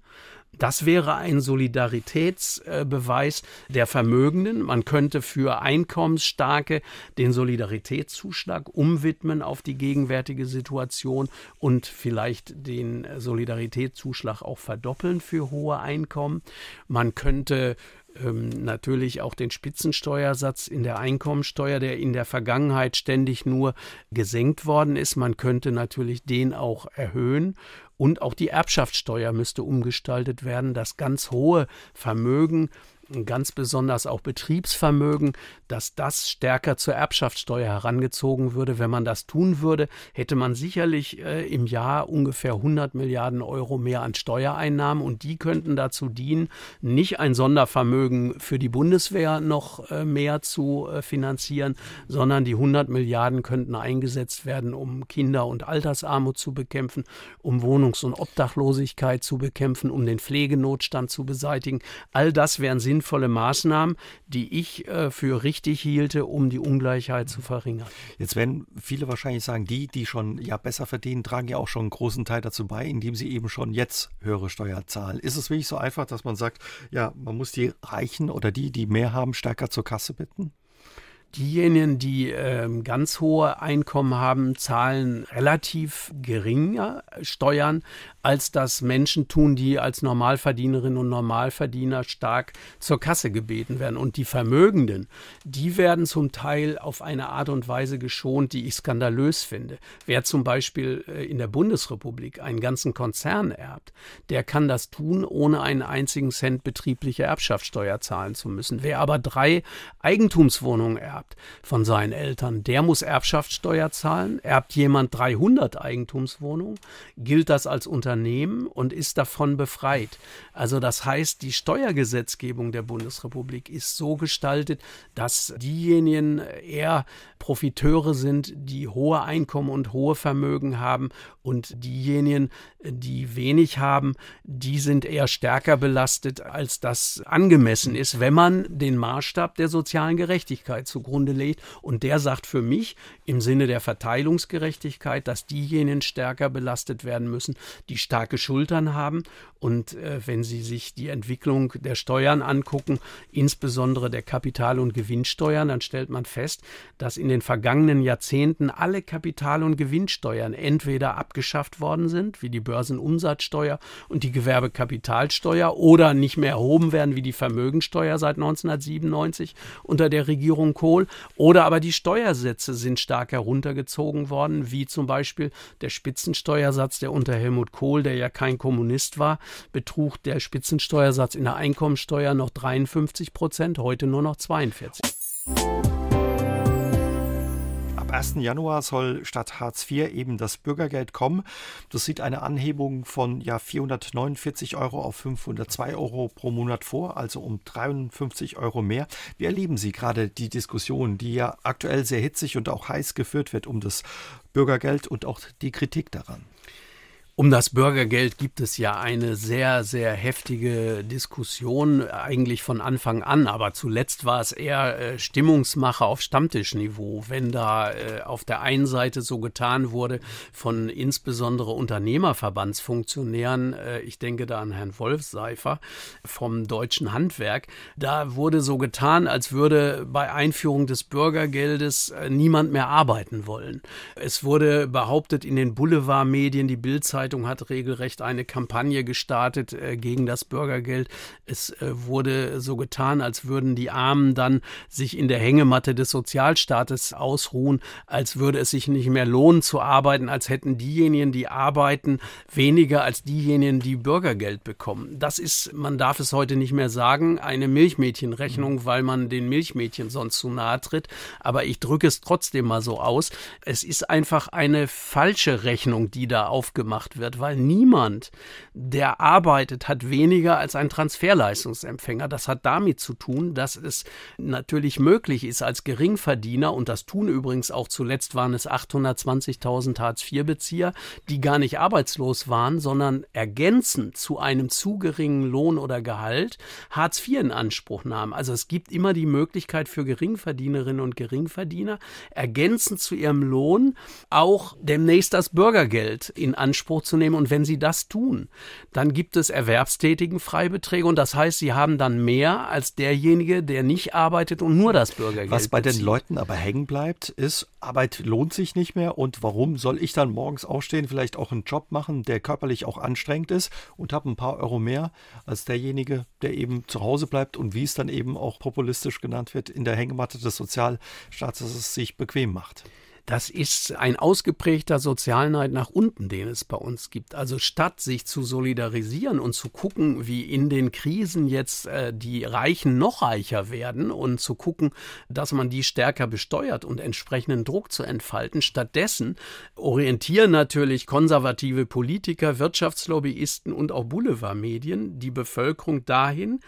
Das wäre ein Solidaritätsbeweis der Vermögenden. Man könnte für Einkommensstarke den Solidaritätszuschlag umwidmen auf die gegenwärtige Situation und vielleicht den Solidaritätszuschlag auch verdoppeln für hohe Einkommen. Man könnte ähm, natürlich auch den Spitzensteuersatz in der Einkommensteuer, der in der Vergangenheit ständig nur gesenkt worden ist. Man könnte natürlich den auch erhöhen und auch die Erbschaftssteuer müsste umgestaltet werden, dass ganz hohe Vermögen ganz besonders auch Betriebsvermögen, dass das stärker zur Erbschaftssteuer herangezogen würde. Wenn man das tun würde, hätte man sicherlich äh, im Jahr ungefähr 100 Milliarden Euro mehr an Steuereinnahmen und die könnten dazu dienen, nicht ein Sondervermögen für die Bundeswehr noch äh, mehr zu äh, finanzieren, sondern die 100 Milliarden könnten eingesetzt werden, um Kinder- und Altersarmut zu bekämpfen, um Wohnungs- und Obdachlosigkeit zu bekämpfen, um den Pflegenotstand zu beseitigen. All das wären sinnvolle sinnvolle Maßnahmen, die ich äh, für richtig hielte, um die Ungleichheit zu verringern. Jetzt werden viele wahrscheinlich sagen, die, die schon ja besser verdienen, tragen ja auch schon einen großen Teil dazu bei, indem sie eben schon jetzt höhere Steuern zahlen. Ist es wirklich so einfach, dass man sagt, ja, man muss die Reichen oder die, die mehr haben, stärker zur Kasse bitten? Diejenigen, die äh, ganz hohe Einkommen haben, zahlen relativ geringe Steuern, als das Menschen tun, die als Normalverdienerinnen und Normalverdiener stark zur Kasse gebeten werden. Und die Vermögenden, die werden zum Teil auf eine Art und Weise geschont, die ich skandalös finde. Wer zum Beispiel äh, in der Bundesrepublik einen ganzen Konzern erbt, der kann das tun, ohne einen einzigen Cent betriebliche Erbschaftssteuer zahlen zu müssen. Wer aber drei Eigentumswohnungen erbt von seinen Eltern, der muss Erbschaftssteuer zahlen. Erbt jemand 300 Eigentumswohnungen, gilt das als Unternehmen Unternehmen und ist davon befreit. Also das heißt, die Steuergesetzgebung der Bundesrepublik ist so gestaltet, dass diejenigen eher Profiteure sind, die hohe Einkommen und hohe Vermögen haben und diejenigen, die wenig haben, die sind eher stärker belastet, als das angemessen ist, wenn man den Maßstab der sozialen Gerechtigkeit zugrunde legt. Und der sagt für mich im Sinne der Verteilungsgerechtigkeit, dass diejenigen stärker belastet werden müssen, die starke Schultern haben. Und äh, wenn Sie sich die Entwicklung der Steuern angucken, insbesondere der Kapital- und Gewinnsteuern, dann stellt man fest, dass in den vergangenen Jahrzehnten alle Kapital- und Gewinnsteuern entweder abgeschafft worden sind, wie die Börsenumsatzsteuer und die Gewerbekapitalsteuer, oder nicht mehr erhoben werden, wie die Vermögensteuer seit 1997 unter der Regierung Kohl, oder aber die Steuersätze sind stark heruntergezogen worden, wie zum Beispiel der Spitzensteuersatz, der unter Helmut Kohl Kohl, der ja kein Kommunist war, betrug der Spitzensteuersatz in der Einkommensteuer noch 53 Prozent, heute nur noch 42. Ab 1. Januar soll statt Hartz IV eben das Bürgergeld kommen. Das sieht eine Anhebung von ja, 449 Euro auf 502 Euro pro Monat vor, also um 53 Euro mehr. Wie erleben Sie gerade die Diskussion, die ja aktuell sehr hitzig und auch heiß geführt wird um das Bürgergeld und auch die Kritik daran? Um das Bürgergeld gibt es ja eine sehr, sehr heftige Diskussion, eigentlich von Anfang an. Aber zuletzt war es eher äh, Stimmungsmache auf Stammtischniveau, wenn da äh, auf der einen Seite so getan wurde von insbesondere Unternehmerverbandsfunktionären, äh, ich denke da an Herrn Wolfseifer vom Deutschen Handwerk, da wurde so getan, als würde bei Einführung des Bürgergeldes äh, niemand mehr arbeiten wollen. Es wurde behauptet in den Boulevardmedien, die Bildzeitung, Zeitung hat regelrecht eine Kampagne gestartet äh, gegen das Bürgergeld. Es äh, wurde so getan, als würden die Armen dann sich in der Hängematte des Sozialstaates ausruhen, als würde es sich nicht mehr lohnen zu arbeiten, als hätten diejenigen, die arbeiten, weniger als diejenigen, die Bürgergeld bekommen. Das ist, man darf es heute nicht mehr sagen, eine Milchmädchenrechnung, mhm. weil man den Milchmädchen sonst zu nahe tritt. Aber ich drücke es trotzdem mal so aus. Es ist einfach eine falsche Rechnung, die da aufgemacht wird wird, weil niemand, der arbeitet, hat weniger als ein Transferleistungsempfänger. Das hat damit zu tun, dass es natürlich möglich ist als Geringverdiener, und das tun übrigens auch zuletzt waren es 820.000 Hartz-IV-Bezieher, die gar nicht arbeitslos waren, sondern ergänzend zu einem zu geringen Lohn oder Gehalt Hartz IV in Anspruch nahmen. Also es gibt immer die Möglichkeit für Geringverdienerinnen und Geringverdiener, ergänzend zu ihrem Lohn auch demnächst das Bürgergeld in Anspruch zu nehmen. Und wenn sie das tun, dann gibt es erwerbstätigen Freibeträge und das heißt, sie haben dann mehr als derjenige, der nicht arbeitet und nur das Bürgergeld Was bei bezieht. den Leuten aber hängen bleibt, ist, Arbeit lohnt sich nicht mehr und warum soll ich dann morgens aufstehen, vielleicht auch einen Job machen, der körperlich auch anstrengend ist und habe ein paar Euro mehr als derjenige, der eben zu Hause bleibt und wie es dann eben auch populistisch genannt wird, in der Hängematte des Sozialstaates es sich bequem macht. Das ist ein ausgeprägter Sozialneid nach unten, den es bei uns gibt. Also statt sich zu solidarisieren und zu gucken, wie in den Krisen jetzt äh, die Reichen noch reicher werden und zu gucken, dass man die stärker besteuert und entsprechenden Druck zu entfalten, stattdessen orientieren natürlich konservative Politiker, Wirtschaftslobbyisten und auch Boulevardmedien die Bevölkerung dahin,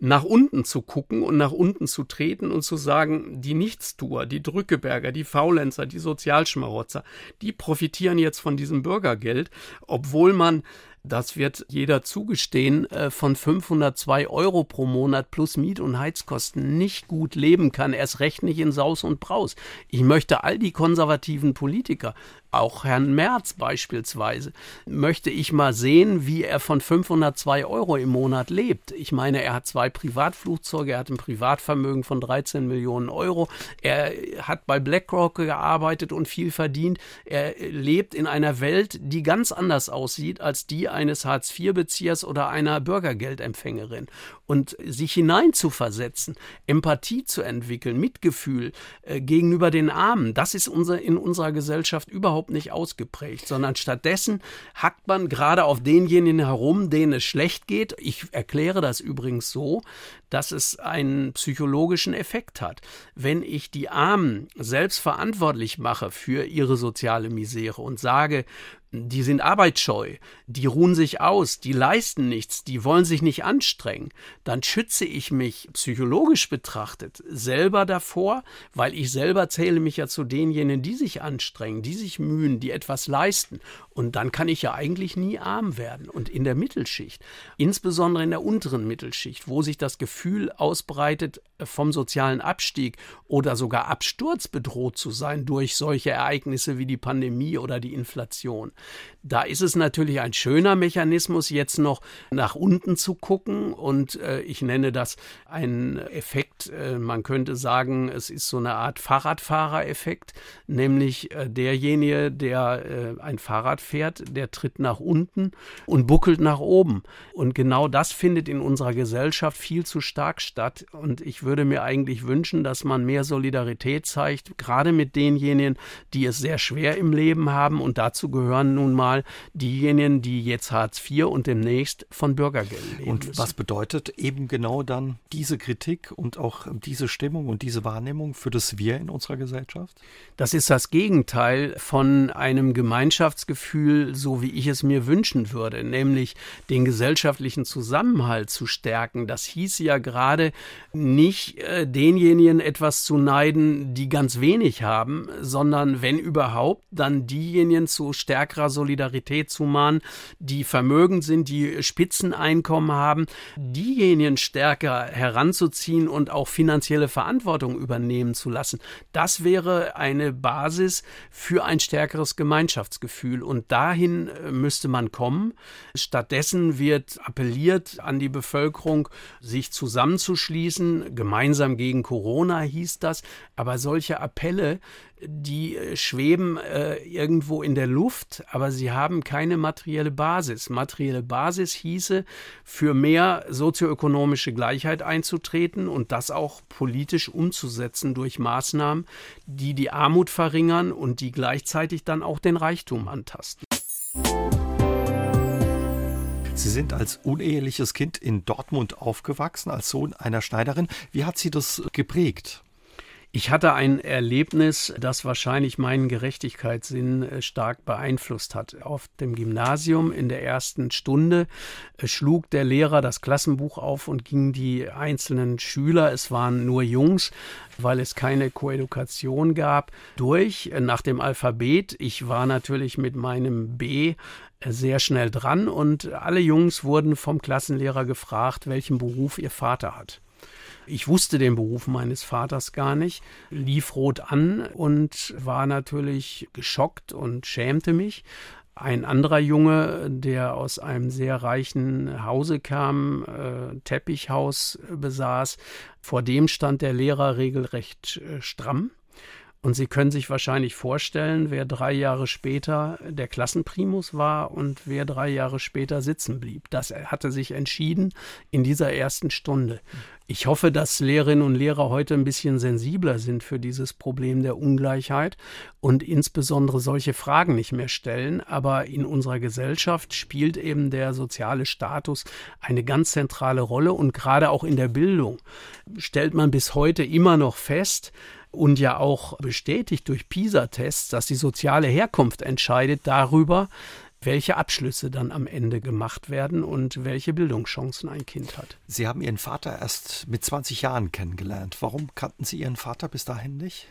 nach unten zu gucken und nach unten zu treten und zu sagen, die Nichtstuer, die Drückeberger, die Faulenzer, die Sozialschmarotzer, die profitieren jetzt von diesem Bürgergeld, obwohl man das wird jeder zugestehen, äh, von 502 Euro pro Monat plus Miet- und Heizkosten nicht gut leben kann, erst recht nicht in Saus und Braus. Ich möchte all die konservativen Politiker auch Herrn Merz beispielsweise, möchte ich mal sehen, wie er von 502 Euro im Monat lebt. Ich meine, er hat zwei Privatflugzeuge, er hat ein Privatvermögen von 13 Millionen Euro, er hat bei BlackRock gearbeitet und viel verdient. Er lebt in einer Welt, die ganz anders aussieht als die eines Hartz-IV-Beziehers oder einer Bürgergeldempfängerin. Und sich hineinzuversetzen, Empathie zu entwickeln, Mitgefühl äh, gegenüber den Armen, das ist unser, in unserer Gesellschaft überhaupt nicht ausgeprägt, sondern stattdessen hackt man gerade auf denjenigen herum, denen es schlecht geht. Ich erkläre das übrigens so, dass es einen psychologischen Effekt hat. Wenn ich die Armen selbst verantwortlich mache für ihre soziale Misere und sage, die sind arbeitsscheu, die ruhen sich aus, die leisten nichts, die wollen sich nicht anstrengen, dann schütze ich mich psychologisch betrachtet selber davor, weil ich selber zähle mich ja zu denjenigen, die sich anstrengen, die sich mühen, die etwas leisten. Und dann kann ich ja eigentlich nie arm werden. Und in der Mittelschicht, insbesondere in der unteren Mittelschicht, wo sich das Gefühl ausbreitet, vom sozialen Abstieg oder sogar Absturz bedroht zu sein durch solche Ereignisse wie die Pandemie oder die Inflation, da ist es natürlich ein schöner Mechanismus, jetzt noch nach unten zu gucken. Und äh, ich nenne das einen Effekt, äh, man könnte sagen, es ist so eine Art Fahrradfahrereffekt, nämlich äh, derjenige, der äh, ein Fahrrad fährt, der tritt nach unten und buckelt nach oben. Und genau das findet in unserer Gesellschaft viel zu stark statt. Und ich würde mir eigentlich wünschen, dass man mehr Solidarität zeigt, gerade mit denjenigen, die es sehr schwer im Leben haben. Und dazu gehören nun mal diejenigen, die jetzt Hartz IV und demnächst von Bürgergeld leben. Und was bedeutet eben genau dann diese Kritik und auch diese Stimmung und diese Wahrnehmung für das Wir in unserer Gesellschaft? Das ist das Gegenteil von einem Gemeinschaftsgefühl, so wie ich es mir wünschen würde, nämlich den gesellschaftlichen Zusammenhalt zu stärken. Das hieß ja gerade nicht äh, denjenigen etwas zu neiden, die ganz wenig haben, sondern wenn überhaupt, dann diejenigen zu stärkeren stärkerer Solidarität zu mahnen, die vermögend sind, die Spitzeneinkommen haben, diejenigen stärker heranzuziehen und auch finanzielle Verantwortung übernehmen zu lassen. Das wäre eine Basis für ein stärkeres Gemeinschaftsgefühl und dahin äh, müsste man kommen. Stattdessen wird appelliert an die Bevölkerung, sich zusammenzuschließen, gemeinsam gegen Corona hieß das, aber solche Appelle, die äh, schweben äh, irgendwo in der Luft, aber sie haben keine materielle Basis. Materielle Basis hieße, für mehr sozioökonomische Gleichheit einzutreten und das auch politisch umzusetzen durch Maßnahmen, die die Armut verringern und die gleichzeitig dann auch den Reichtum antasten. Sie sind als uneheliches Kind in Dortmund aufgewachsen, als Sohn einer Schneiderin. Wie hat Sie das geprägt? Ich hatte ein Erlebnis, das wahrscheinlich meinen Gerechtigkeitssinn äh, stark beeinflusst hat. Auf dem Gymnasium in der ersten Stunde äh, schlug der Lehrer das Klassenbuch auf und ging die einzelnen Schüler, es waren nur Jungs, weil es keine Koedukation gab, durch äh, nach dem Alphabet. Ich war natürlich mit meinem B sehr schnell dran und alle Jungs wurden vom Klassenlehrer gefragt, welchen Beruf ihr Vater hat. Ich wusste den Beruf meines Vaters gar nicht, lief rot an und war natürlich geschockt und schämte mich. Ein anderer Junge, der aus einem sehr reichen Hause kam, äh, Teppichhaus besaß, vor dem stand der Lehrer regelrecht äh, stramm. Und Sie können sich wahrscheinlich vorstellen, wer drei Jahre später der Klassenprimus war und wer drei Jahre später sitzen blieb. Das hatte sich entschieden in dieser ersten Stunde. Ich hoffe, dass Lehrerinnen und Lehrer heute ein bisschen sensibler sind für dieses Problem der Ungleichheit und insbesondere solche Fragen nicht mehr stellen. Aber in unserer Gesellschaft spielt eben der soziale Status eine ganz zentrale Rolle und gerade auch in der Bildung stellt man bis heute immer noch fest, und ja auch bestätigt durch PISA-Tests, dass die soziale Herkunft entscheidet darüber, welche Abschlüsse dann am Ende gemacht werden und welche Bildungschancen ein Kind hat. Sie haben Ihren Vater erst mit 20 Jahren kennengelernt. Warum kannten Sie Ihren Vater bis dahin nicht?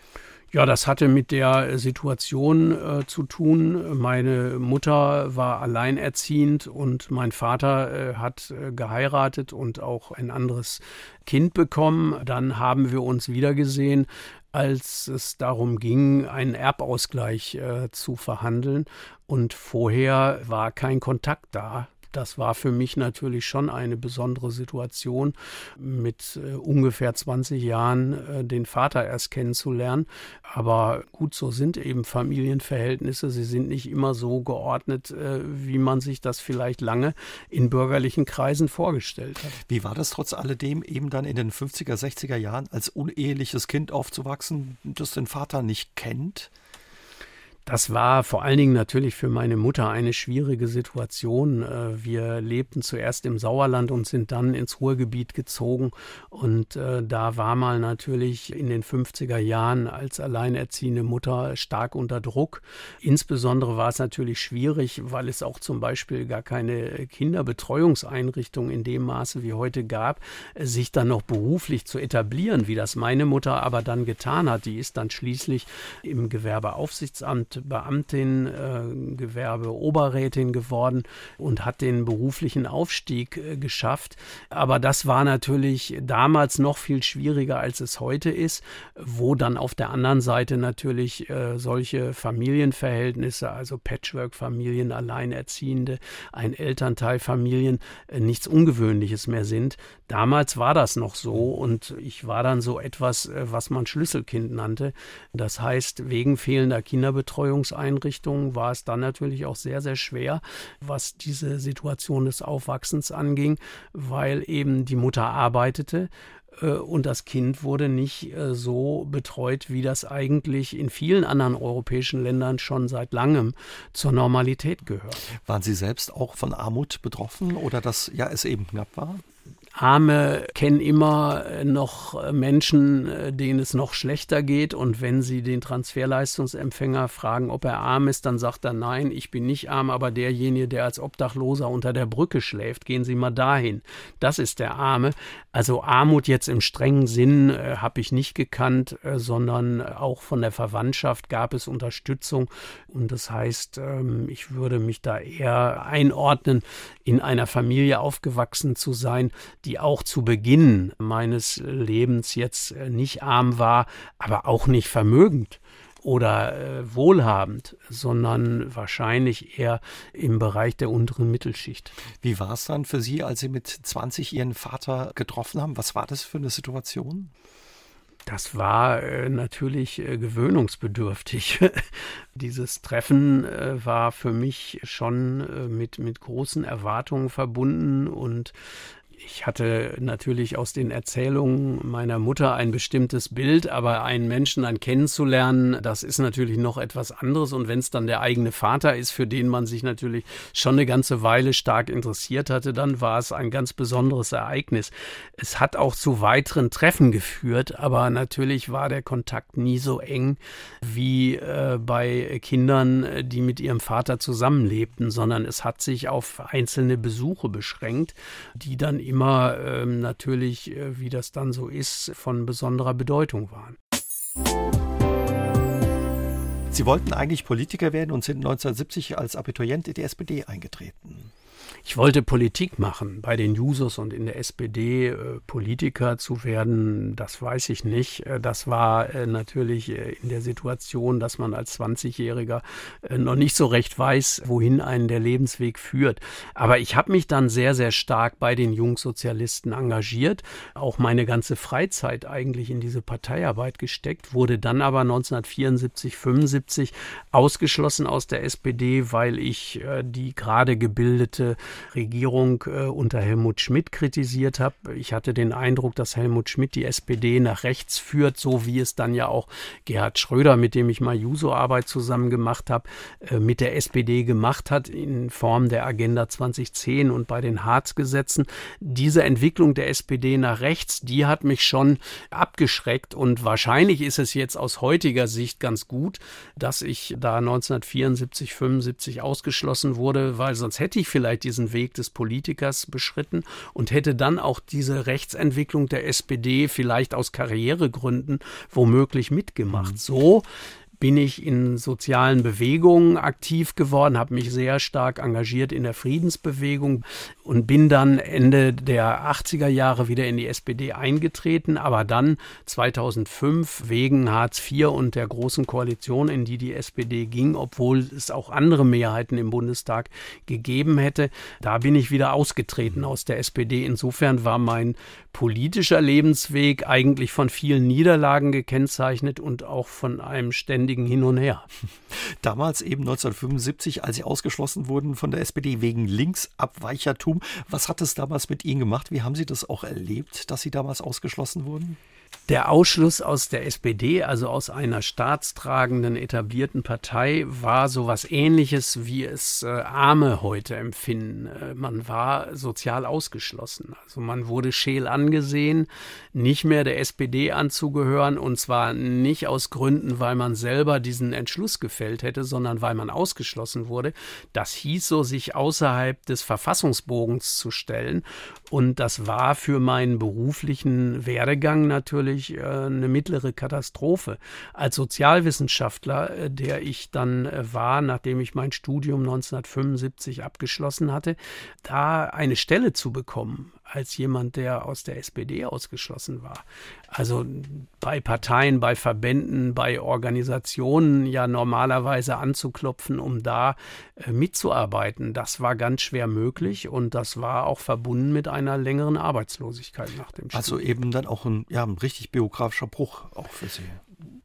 Ja, das hatte mit der Situation äh, zu tun. Meine Mutter war alleinerziehend und mein Vater äh, hat äh, geheiratet und auch ein anderes Kind bekommen. Dann haben wir uns wiedergesehen als es darum ging, einen Erbausgleich äh, zu verhandeln. Und vorher war kein Kontakt da. Das war für mich natürlich schon eine besondere Situation, mit äh, ungefähr 20 Jahren äh, den Vater erst kennenzulernen. Aber gut, so sind eben Familienverhältnisse. Sie sind nicht immer so geordnet, äh, wie man sich das vielleicht lange in bürgerlichen Kreisen vorgestellt hat. Wie war das trotz alledem, eben dann in den 50er, 60er Jahren als uneheliches Kind aufzuwachsen, das den Vater nicht kennt? Das war vor allen Dingen natürlich für meine Mutter eine schwierige Situation. Äh, wir lebten zuerst im Sauerland und sind dann ins Ruhrgebiet gezogen. Und äh, da war mal natürlich in den 50er Jahren als alleinerziehende Mutter stark unter Druck. Insbesondere war es natürlich schwierig, weil es auch zum Beispiel gar keine Kinderbetreuungseinrichtung in dem Maße wie heute gab, sich dann noch beruflich zu etablieren, wie das meine Mutter aber dann getan hat. Die ist dann schließlich im Gewerbeaufsichtsamt Beamtin, äh, Gewerbeoberrätin geworden und hat den beruflichen Aufstieg äh, geschafft. Aber das war natürlich damals noch viel schwieriger, als es heute ist, wo dann auf der anderen Seite natürlich äh, solche Familienverhältnisse, also Patchwork-Familien, Alleinerziehende, ein Elternteil Familien, äh, nichts Ungewöhnliches mehr sind. Damals war das noch so und ich war dann so etwas, äh, was man Schlüsselkind nannte. Das heißt, wegen fehlender Kinderbetreuung Betreuungseinrichtungen war es dann natürlich auch sehr, sehr schwer, was diese Situation des Aufwachsens anging, weil eben die Mutter arbeitete äh, und das Kind wurde nicht äh, so betreut, wie das eigentlich in vielen anderen europäischen Ländern schon seit langem zur Normalität gehört. Waren Sie selbst auch von Armut betroffen oder dass ja es eben knapp war? Arme kennen immer noch Menschen, denen es noch schlechter geht. Und wenn sie den Transferleistungsempfänger fragen, ob er arm ist, dann sagt er nein, ich bin nicht arm, aber derjenige, der als Obdachloser unter der Brücke schläft, gehen Sie mal dahin. Das ist der Arme. Also Armut jetzt im strengen Sinn äh, habe ich nicht gekannt, äh, sondern auch von der Verwandtschaft gab es Unterstützung. Und das heißt, ähm, ich würde mich da eher einordnen, in einer Familie aufgewachsen zu sein, die auch zu Beginn meines Lebens jetzt äh, nicht arm war, aber auch nicht vermögend oder äh, wohlhabend, sondern wahrscheinlich eher im Bereich der unteren Mittelschicht. Wie war es dann für Sie, als Sie mit 20 Ihren Vater getroffen haben? Was war das für eine Situation? Das war äh, natürlich äh, gewöhnungsbedürftig. Dieses Treffen äh, war für mich schon mit, mit großen Erwartungen verbunden und ich hatte natürlich aus den Erzählungen meiner Mutter ein bestimmtes Bild, aber einen Menschen dann kennenzulernen, das ist natürlich noch etwas anderes. Und wenn es dann der eigene Vater ist, für den man sich natürlich schon eine ganze Weile stark interessiert hatte, dann war es ein ganz besonderes Ereignis. Es hat auch zu weiteren Treffen geführt, aber natürlich war der Kontakt nie so eng wie äh, bei Kindern, die mit ihrem Vater zusammenlebten, sondern es hat sich auf einzelne Besuche beschränkt, die dann immer ähm, natürlich, äh, wie das dann so ist, von besonderer Bedeutung waren. Sie wollten eigentlich Politiker werden und sind 1970 als Abiturient in die SPD eingetreten. Ich wollte Politik machen. Bei den Jusos und in der SPD äh, Politiker zu werden, das weiß ich nicht. Äh, das war äh, natürlich in der Situation, dass man als 20-Jähriger äh, noch nicht so recht weiß, wohin einen der Lebensweg führt. Aber ich habe mich dann sehr, sehr stark bei den Jungsozialisten engagiert, auch meine ganze Freizeit eigentlich in diese Parteiarbeit gesteckt, wurde dann aber 1974, 75 ausgeschlossen aus der SPD, weil ich die gerade gebildete Regierung äh, unter Helmut Schmidt kritisiert habe. Ich hatte den Eindruck, dass Helmut Schmidt die SPD nach rechts führt, so wie es dann ja auch Gerhard Schröder, mit dem ich mal Juso-Arbeit zusammen gemacht habe, äh, mit der SPD gemacht hat in Form der Agenda 2010 und bei den Harz-Gesetzen. Diese Entwicklung der SPD nach rechts, die hat mich schon abgeschreckt und wahrscheinlich ist es jetzt aus heutiger Sicht ganz gut, dass ich da 1974, 75 ausgeschlossen wurde, weil sonst hätte ich vielleicht diese diesen Weg des Politikers beschritten und hätte dann auch diese Rechtsentwicklung der SPD vielleicht aus Karrieregründen womöglich mitgemacht. Mhm. So bin ich in sozialen Bewegungen aktiv geworden, habe mich sehr stark engagiert in der Friedensbewegung und bin dann Ende der 80er Jahre wieder in die SPD eingetreten, aber dann 2005 wegen Hartz IV und der großen Koalition, in die die SPD ging, obwohl es auch andere Mehrheiten im Bundestag gegeben hätte, da bin ich wieder ausgetreten aus der SPD. Insofern war mein politischer Lebensweg eigentlich von vielen Niederlagen gekennzeichnet und auch von einem ständigen Hin und Her. Damals eben 1975, als Sie ausgeschlossen wurden von der SPD wegen Linksabweichertum. Was hat es damals mit Ihnen gemacht? Wie haben Sie das auch erlebt, dass Sie damals ausgeschlossen wurden? Der Ausschluss aus der SPD, also aus einer staatstragenden etablierten Partei, war so was ähnliches, wie es äh, Arme heute empfinden. Äh, man war sozial ausgeschlossen. Also man wurde scheel angesehen, nicht mehr der SPD anzugehören und zwar nicht aus Gründen, weil man selber diesen Entschluss gefällt hätte, sondern weil man ausgeschlossen wurde. Das hieß so, sich außerhalb des Verfassungsbogens zu stellen und das war für meinen beruflichen Werdegang natürlich natürlich äh, eine mittlere Katastrophe. Als Sozialwissenschaftler, äh, der ich dann äh, war, nachdem ich mein Studium 1975 abgeschlossen hatte, da eine Stelle zu bekommen als jemand, der aus der SPD ausgeschlossen war. Also bei Parteien, bei Verbänden, bei Organisationen ja normalerweise anzuklopfen, um da äh, mitzuarbeiten, das war ganz schwer möglich und das war auch verbunden mit einer längeren Arbeitslosigkeit nach dem also Studium. Also eben dann auch ein, ja, ein richtig biografischer Bruch auch für Sie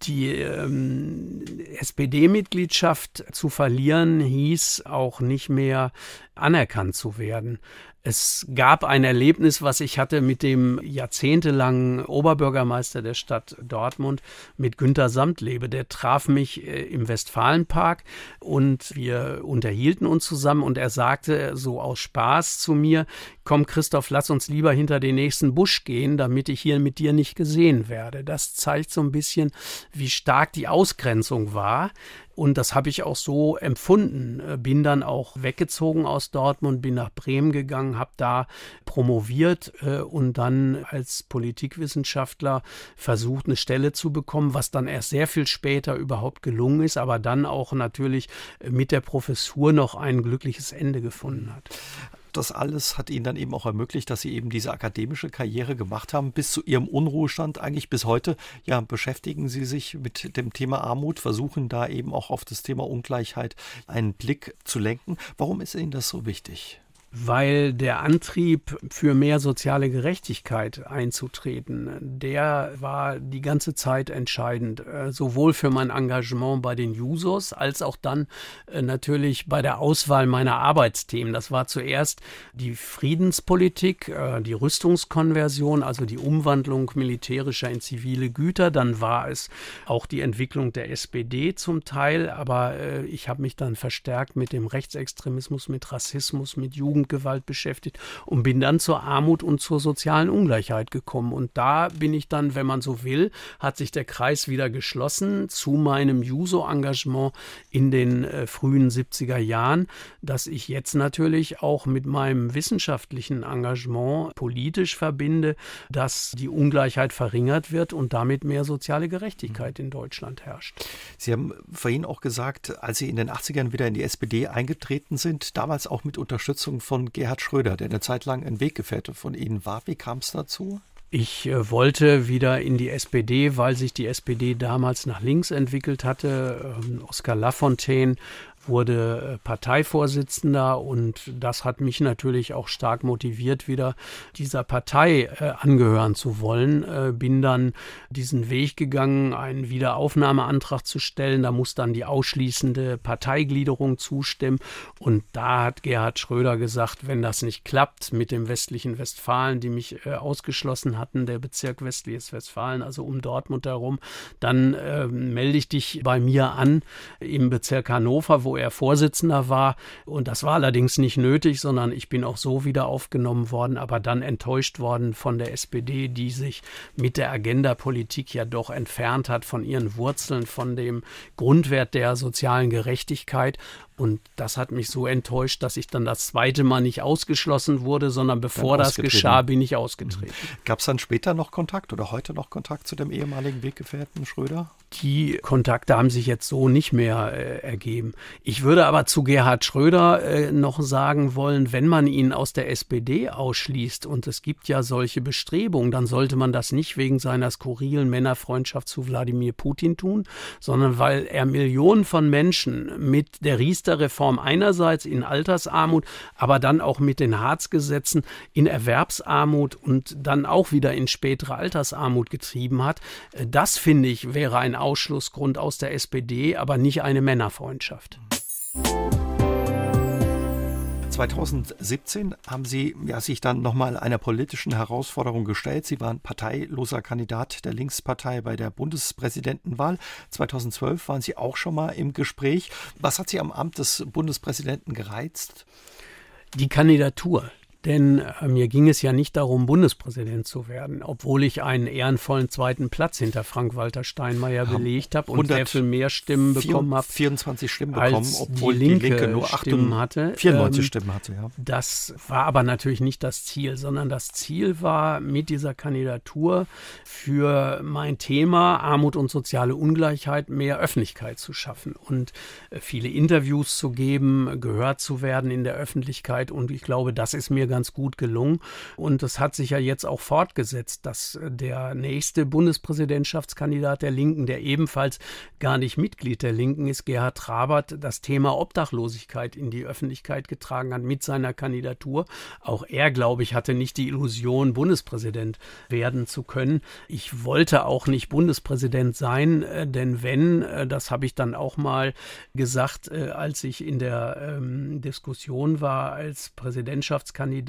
Die ähm, SPD-Mitgliedschaft zu verlieren hieß auch nicht mehr anerkannt zu werden. Es gab ein Erlebnis, was ich hatte mit dem jahrzehntelangen Oberbürgermeister der Stadt Dortmund, mit Günter Samtlebe. Der traf mich äh, im Westfalenpark und wir unterhielten uns zusammen und er sagte so aus Spaß zu mir, komm Christoph, lass uns lieber hinter den nächsten Busch gehen, damit ich hier mit dir nicht gesehen werde. Das zeigt so ein bisschen, wie stark die Ausgrenzung war. Und das habe ich auch so empfunden. Äh, bin dann auch weggezogen aus Dortmund, bin nach Bremen gegangen, habe da promoviert äh, und dann als Politikwissenschaftler versucht, eine Stelle zu bekommen, was dann erst sehr viel später überhaupt gelungen ist, aber dann auch natürlich mit der Professur noch ein glückliches Ende gefunden hat das alles hat ihnen dann eben auch ermöglicht, dass sie eben diese akademische Karriere gemacht haben, bis zu ihrem Unruhestand eigentlich bis heute. Ja, beschäftigen sie sich mit dem Thema Armut, versuchen da eben auch auf das Thema Ungleichheit einen Blick zu lenken. Warum ist Ihnen das so wichtig? Weil der Antrieb für mehr soziale Gerechtigkeit einzutreten, der war die ganze Zeit entscheidend, äh, sowohl für mein Engagement bei den Jusos als auch dann äh, natürlich bei der Auswahl meiner Arbeitsthemen. Das war zuerst die Friedenspolitik, äh, die Rüstungskonversion, also die Umwandlung militärischer in zivile Güter, dann war es auch die Entwicklung der SPD zum Teil, aber ich habe mich dann verstärkt mit dem Rechtsextremismus, mit Rassismus, mit Jugend Jugendgewalt beschäftigt und bin dann zur Armut und zur sozialen Ungleichheit gekommen. Und da bin ich dann, wenn man so will, hat sich der Kreis wieder geschlossen zu meinem Juso-Engagement in den äh, frühen 70er Jahren, das ich jetzt natürlich auch mit meinem wissenschaftlichen Engagement politisch verbinde, dass die Ungleichheit verringert wird und damit mehr soziale Gerechtigkeit in Deutschland herrscht. Sie haben vorhin auch gesagt, als Sie in den 80ern wieder in die SPD eingetreten sind, damals auch mit Unterstützung von von Gerhard Schröder, der eine Zeit lang ein Weggefährte von Ihnen war. Wie kam es dazu? Ich äh, wollte wieder in die SPD, weil sich die SPD damals nach links entwickelt hatte. Ähm, Oskar Lafontaine wurde äh, Parteivorsitzender und das hat mich natürlich auch stark motiviert, wieder dieser Partei äh, angehören zu wollen. Äh, bin dann diesen Weg gegangen, einen Wiederaufnahmeantrag zu stellen. Da muss dann die ausschließende Parteigliederung zustimmen. Und da hat Gerhard Schröder gesagt, wenn das nicht klappt mit dem westlichen Westfalen, die mich äh, ausgeschlossen hatten, der Bezirk westliches Westfalen, also um Dortmund herum, dann äh, melde ich dich bei mir an im Bezirk Hannover, wo er Vorsitzender war. Und das war allerdings nicht nötig, sondern ich bin auch so wieder aufgenommen worden, aber dann enttäuscht worden von der SPD, die sich mit der Agenda-Politik ja doch entfernt hat von ihren Wurzeln, von dem Grundwert der sozialen Gerechtigkeit. Und das hat mich so enttäuscht, dass ich dann das zweite Mal nicht ausgeschlossen wurde, sondern bevor das geschah, bin ich ausgetreten. Mhm. Gab es dann später noch Kontakt oder heute noch Kontakt zu dem ehemaligen Weggefährten Schröder? Die Kontakte haben sich jetzt so nicht mehr äh, ergeben. Ich würde aber zu Gerhard Schröder äh, noch sagen wollen, wenn man ihn aus der SPD ausschließt und es gibt ja solche Bestrebungen, dann sollte man das nicht wegen seiner skurrilen Männerfreundschaft zu Wladimir Putin tun, sondern weil er Millionen von Menschen mit der Riester-Reform einerseits in Altersarmut, aber dann auch mit den Harzgesetzen in Erwerbsarmut und dann auch wieder in spätere Altersarmut getrieben hat. Äh, das finde ich wäre ein Ausschlussgrund aus der SPD, aber nicht eine Männerfreundschaft. 2017 haben Sie ja, sich dann nochmal einer politischen Herausforderung gestellt. Sie waren parteiloser Kandidat der Linkspartei bei der Bundespräsidentenwahl. 2012 waren Sie auch schon mal im Gespräch. Was hat Sie am Amt des Bundespräsidenten gereizt? Die Kandidatur. Denn äh, mir ging es ja nicht darum, Bundespräsident zu werden, obwohl ich einen ehrenvollen zweiten Platz hinter Frank-Walter Steinmeier belegt habe und sehr viel mehr Stimmen bekommen habe. 24 Stimmen bekommen, obwohl die Linke, die Linke nur Stimmen hatte. 94 ähm, Stimmen hatte, ja. Das war aber natürlich nicht das Ziel, sondern das Ziel war mit dieser Kandidatur für mein Thema Armut und soziale Ungleichheit mehr Öffentlichkeit zu schaffen und äh, viele Interviews zu geben, gehört zu werden in der Öffentlichkeit. Und ich glaube, das ist mir ganz gut gelungen. Und das hat sich ja jetzt auch fortgesetzt, dass der nächste Bundespräsidentschaftskandidat der Linken, der ebenfalls gar nicht Mitglied der Linken ist, Gerhard Trabert, das Thema Obdachlosigkeit in die Öffentlichkeit getragen hat mit seiner Kandidatur. Auch er, glaube ich, hatte nicht die Illusion, Bundespräsident werden zu können. Ich wollte auch nicht Bundespräsident sein, äh, denn wenn, äh, das habe ich dann auch mal gesagt, äh, als ich in der ähm, Diskussion war als Präsidentschaftskandidat,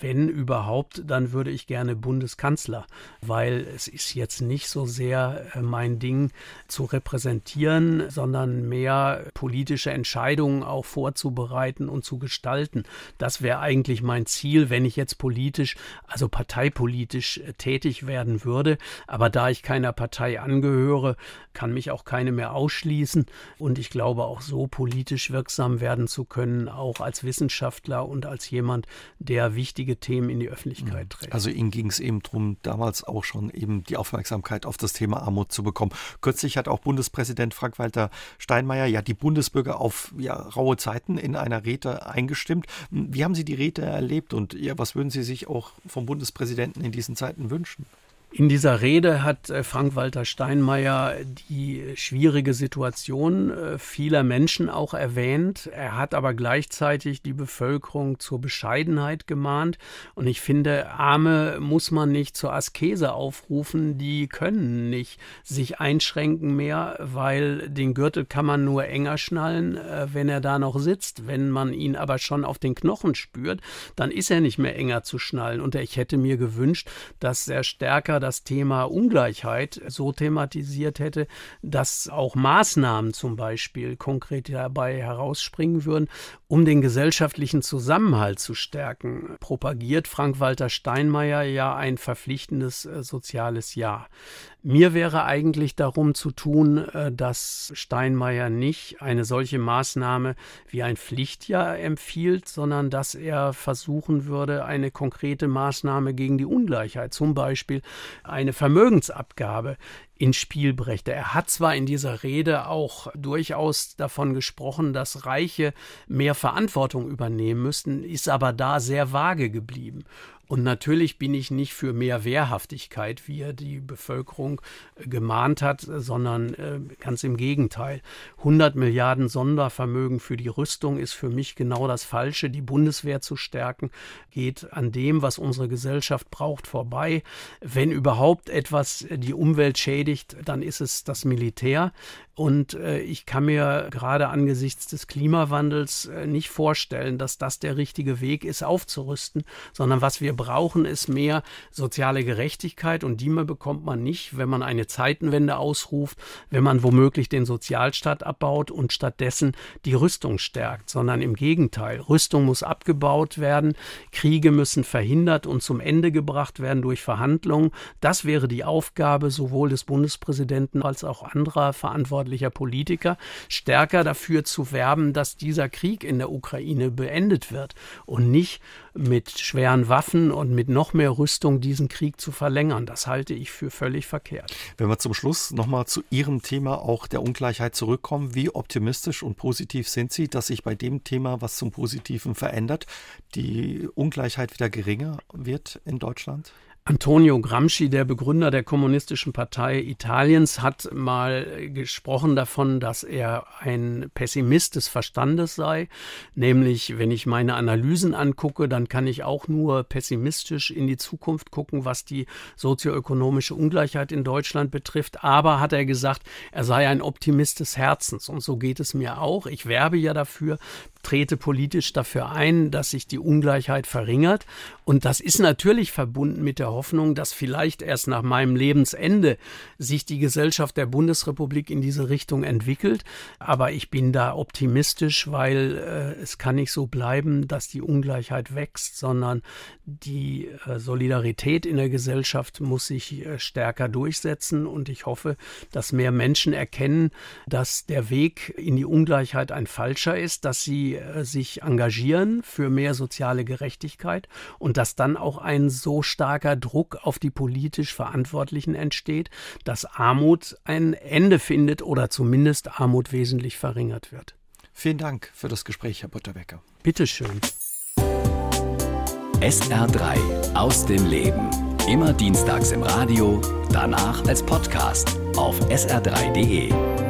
wenn überhaupt, dann würde ich gerne Bundeskanzler, weil es ist jetzt nicht so sehr äh, mein Ding zu repräsentieren, sondern mehr politische Entscheidungen auch vorzubereiten und zu gestalten. Das wäre eigentlich mein Ziel, wenn ich jetzt politisch, also parteipolitisch äh, tätig werden würde. Aber da ich keiner Partei angehöre, kann mich auch keine mehr ausschließen. Und ich glaube, auch so politisch wirksam werden zu können, auch als Wissenschaftler und als jemand, der wichtige Themen in die Öffentlichkeit mhm. trägt. Also Ihnen ging es eben darum, damals auch schon eben die Aufmerksamkeit auf das Thema Armut zu bekommen. Kürzlich hat auch Bundespräsident Frank-Walter Steinmeier ja die Bundesbürger auf ja, raue Zeiten in einer Rede eingestimmt. Wie haben Sie die Rede erlebt und ja, was würden Sie sich auch vom Bundespräsidenten in diesen Zeiten wünschen? In dieser Rede hat äh, Frank-Walter Steinmeier die schwierige Situation äh, vieler Menschen auch erwähnt. Er hat aber gleichzeitig die Bevölkerung zur Bescheidenheit gemahnt. Und ich finde, Arme muss man nicht zur Askese aufrufen. Die können nicht sich einschränken mehr, weil den Gürtel kann man nur enger schnallen, äh, wenn er da noch sitzt. Wenn man ihn aber schon auf den Knochen spürt, dann ist er nicht mehr enger zu schnallen. Und ich hätte mir gewünscht, dass er stärker das Thema Ungleichheit so thematisiert hätte, dass auch Maßnahmen zum Beispiel konkret dabei herausspringen würden, um den gesellschaftlichen Zusammenhalt zu stärken. Propagiert Frank-Walter Steinmeier ja ein verpflichtendes äh, soziales Jahr. Mir wäre eigentlich darum zu tun, äh, dass Steinmeier nicht eine solche Maßnahme wie ein Pflichtjahr empfiehlt, sondern dass er versuchen würde, eine konkrete Maßnahme gegen die Ungleichheit, zum Beispiel eine Vermögensabgabe, ins Spiel brächte. Er hat zwar in dieser Rede auch durchaus davon gesprochen, dass Reiche mehr Verantwortung übernehmen müssten, ist aber da sehr vage geblieben. Und natürlich bin ich nicht für mehr Wehrhaftigkeit, wie er die Bevölkerung äh, gemahnt hat, sondern äh, ganz im Gegenteil. 100 Milliarden Sondervermögen für die Rüstung ist für mich genau das Falsche. Die Bundeswehr zu stärken geht an dem, was unsere Gesellschaft braucht, vorbei. Wenn überhaupt etwas die Umwelt schädigt, dann ist es das Militär. Und äh, ich kann mir gerade angesichts des Klimawandels äh, nicht vorstellen, dass das der richtige Weg ist, aufzurüsten, sondern was wir brauchen, ist mehr soziale Gerechtigkeit und die bekommt man nicht, wenn man eine Zeitenwende ausruft, wenn man womöglich den Sozialstaat abbaut und stattdessen die Rüstung stärkt, sondern im Gegenteil. Rüstung muss abgebaut werden, Kriege müssen verhindert und zum Ende gebracht werden durch Verhandlungen. Das wäre die Aufgabe sowohl des Bundespräsidenten als auch anderer Verantwortlicher verantwortlicher Politiker, stärker dafür zu werben, dass dieser Krieg in der Ukraine beendet wird und nicht mit schweren Waffen und mit noch mehr Rüstung diesen Krieg zu verlängern. Das halte ich für völlig verkehrt. Wenn wir zum Schluss nochmal zu Ihrem Thema auch der Ungleichheit zurückkommen, wie optimistisch und positiv sind Sie, dass sich bei dem Thema was zum Positiven verändert, die Ungleichheit wieder geringer wird in Deutschland? Antonio Gramsci, der Begründer der Kommunistischen Partei Italiens, hat mal gesprochen davon, dass er ein Pessimist des Verstandes sei. Nämlich, wenn ich meine Analysen angucke, dann kann ich auch nur pessimistisch in die Zukunft gucken, was die sozioökonomische Ungleichheit in Deutschland betrifft. Aber hat er gesagt, er sei ein Optimist des Herzens. Und so geht es mir auch. Ich werbe ja dafür, trete politisch dafür ein, dass sich die Ungleichheit verringert. Und das ist natürlich verbunden mit der Hoffnung, dass vielleicht erst nach meinem Lebensende sich die Gesellschaft der Bundesrepublik in diese Richtung entwickelt. Aber ich bin da optimistisch, weil äh, es kann nicht so bleiben, dass die Ungleichheit wächst, sondern die äh, Solidarität in der Gesellschaft muss sich äh, stärker durchsetzen. Und ich hoffe, dass mehr Menschen erkennen, dass der Weg in die Ungleichheit ein falscher ist, dass sie äh, sich engagieren für mehr soziale Gerechtigkeit und dass dann auch ein so starker Druck auf die politisch Verantwortlichen entsteht, dass Armut ein Ende findet oder zumindest Armut wesentlich verringert wird. Vielen Dank für das Gespräch, Herr Butterbecker. Bitteschön. SR3 aus dem Leben. Immer dienstags im Radio, danach als Podcast auf sr3.de.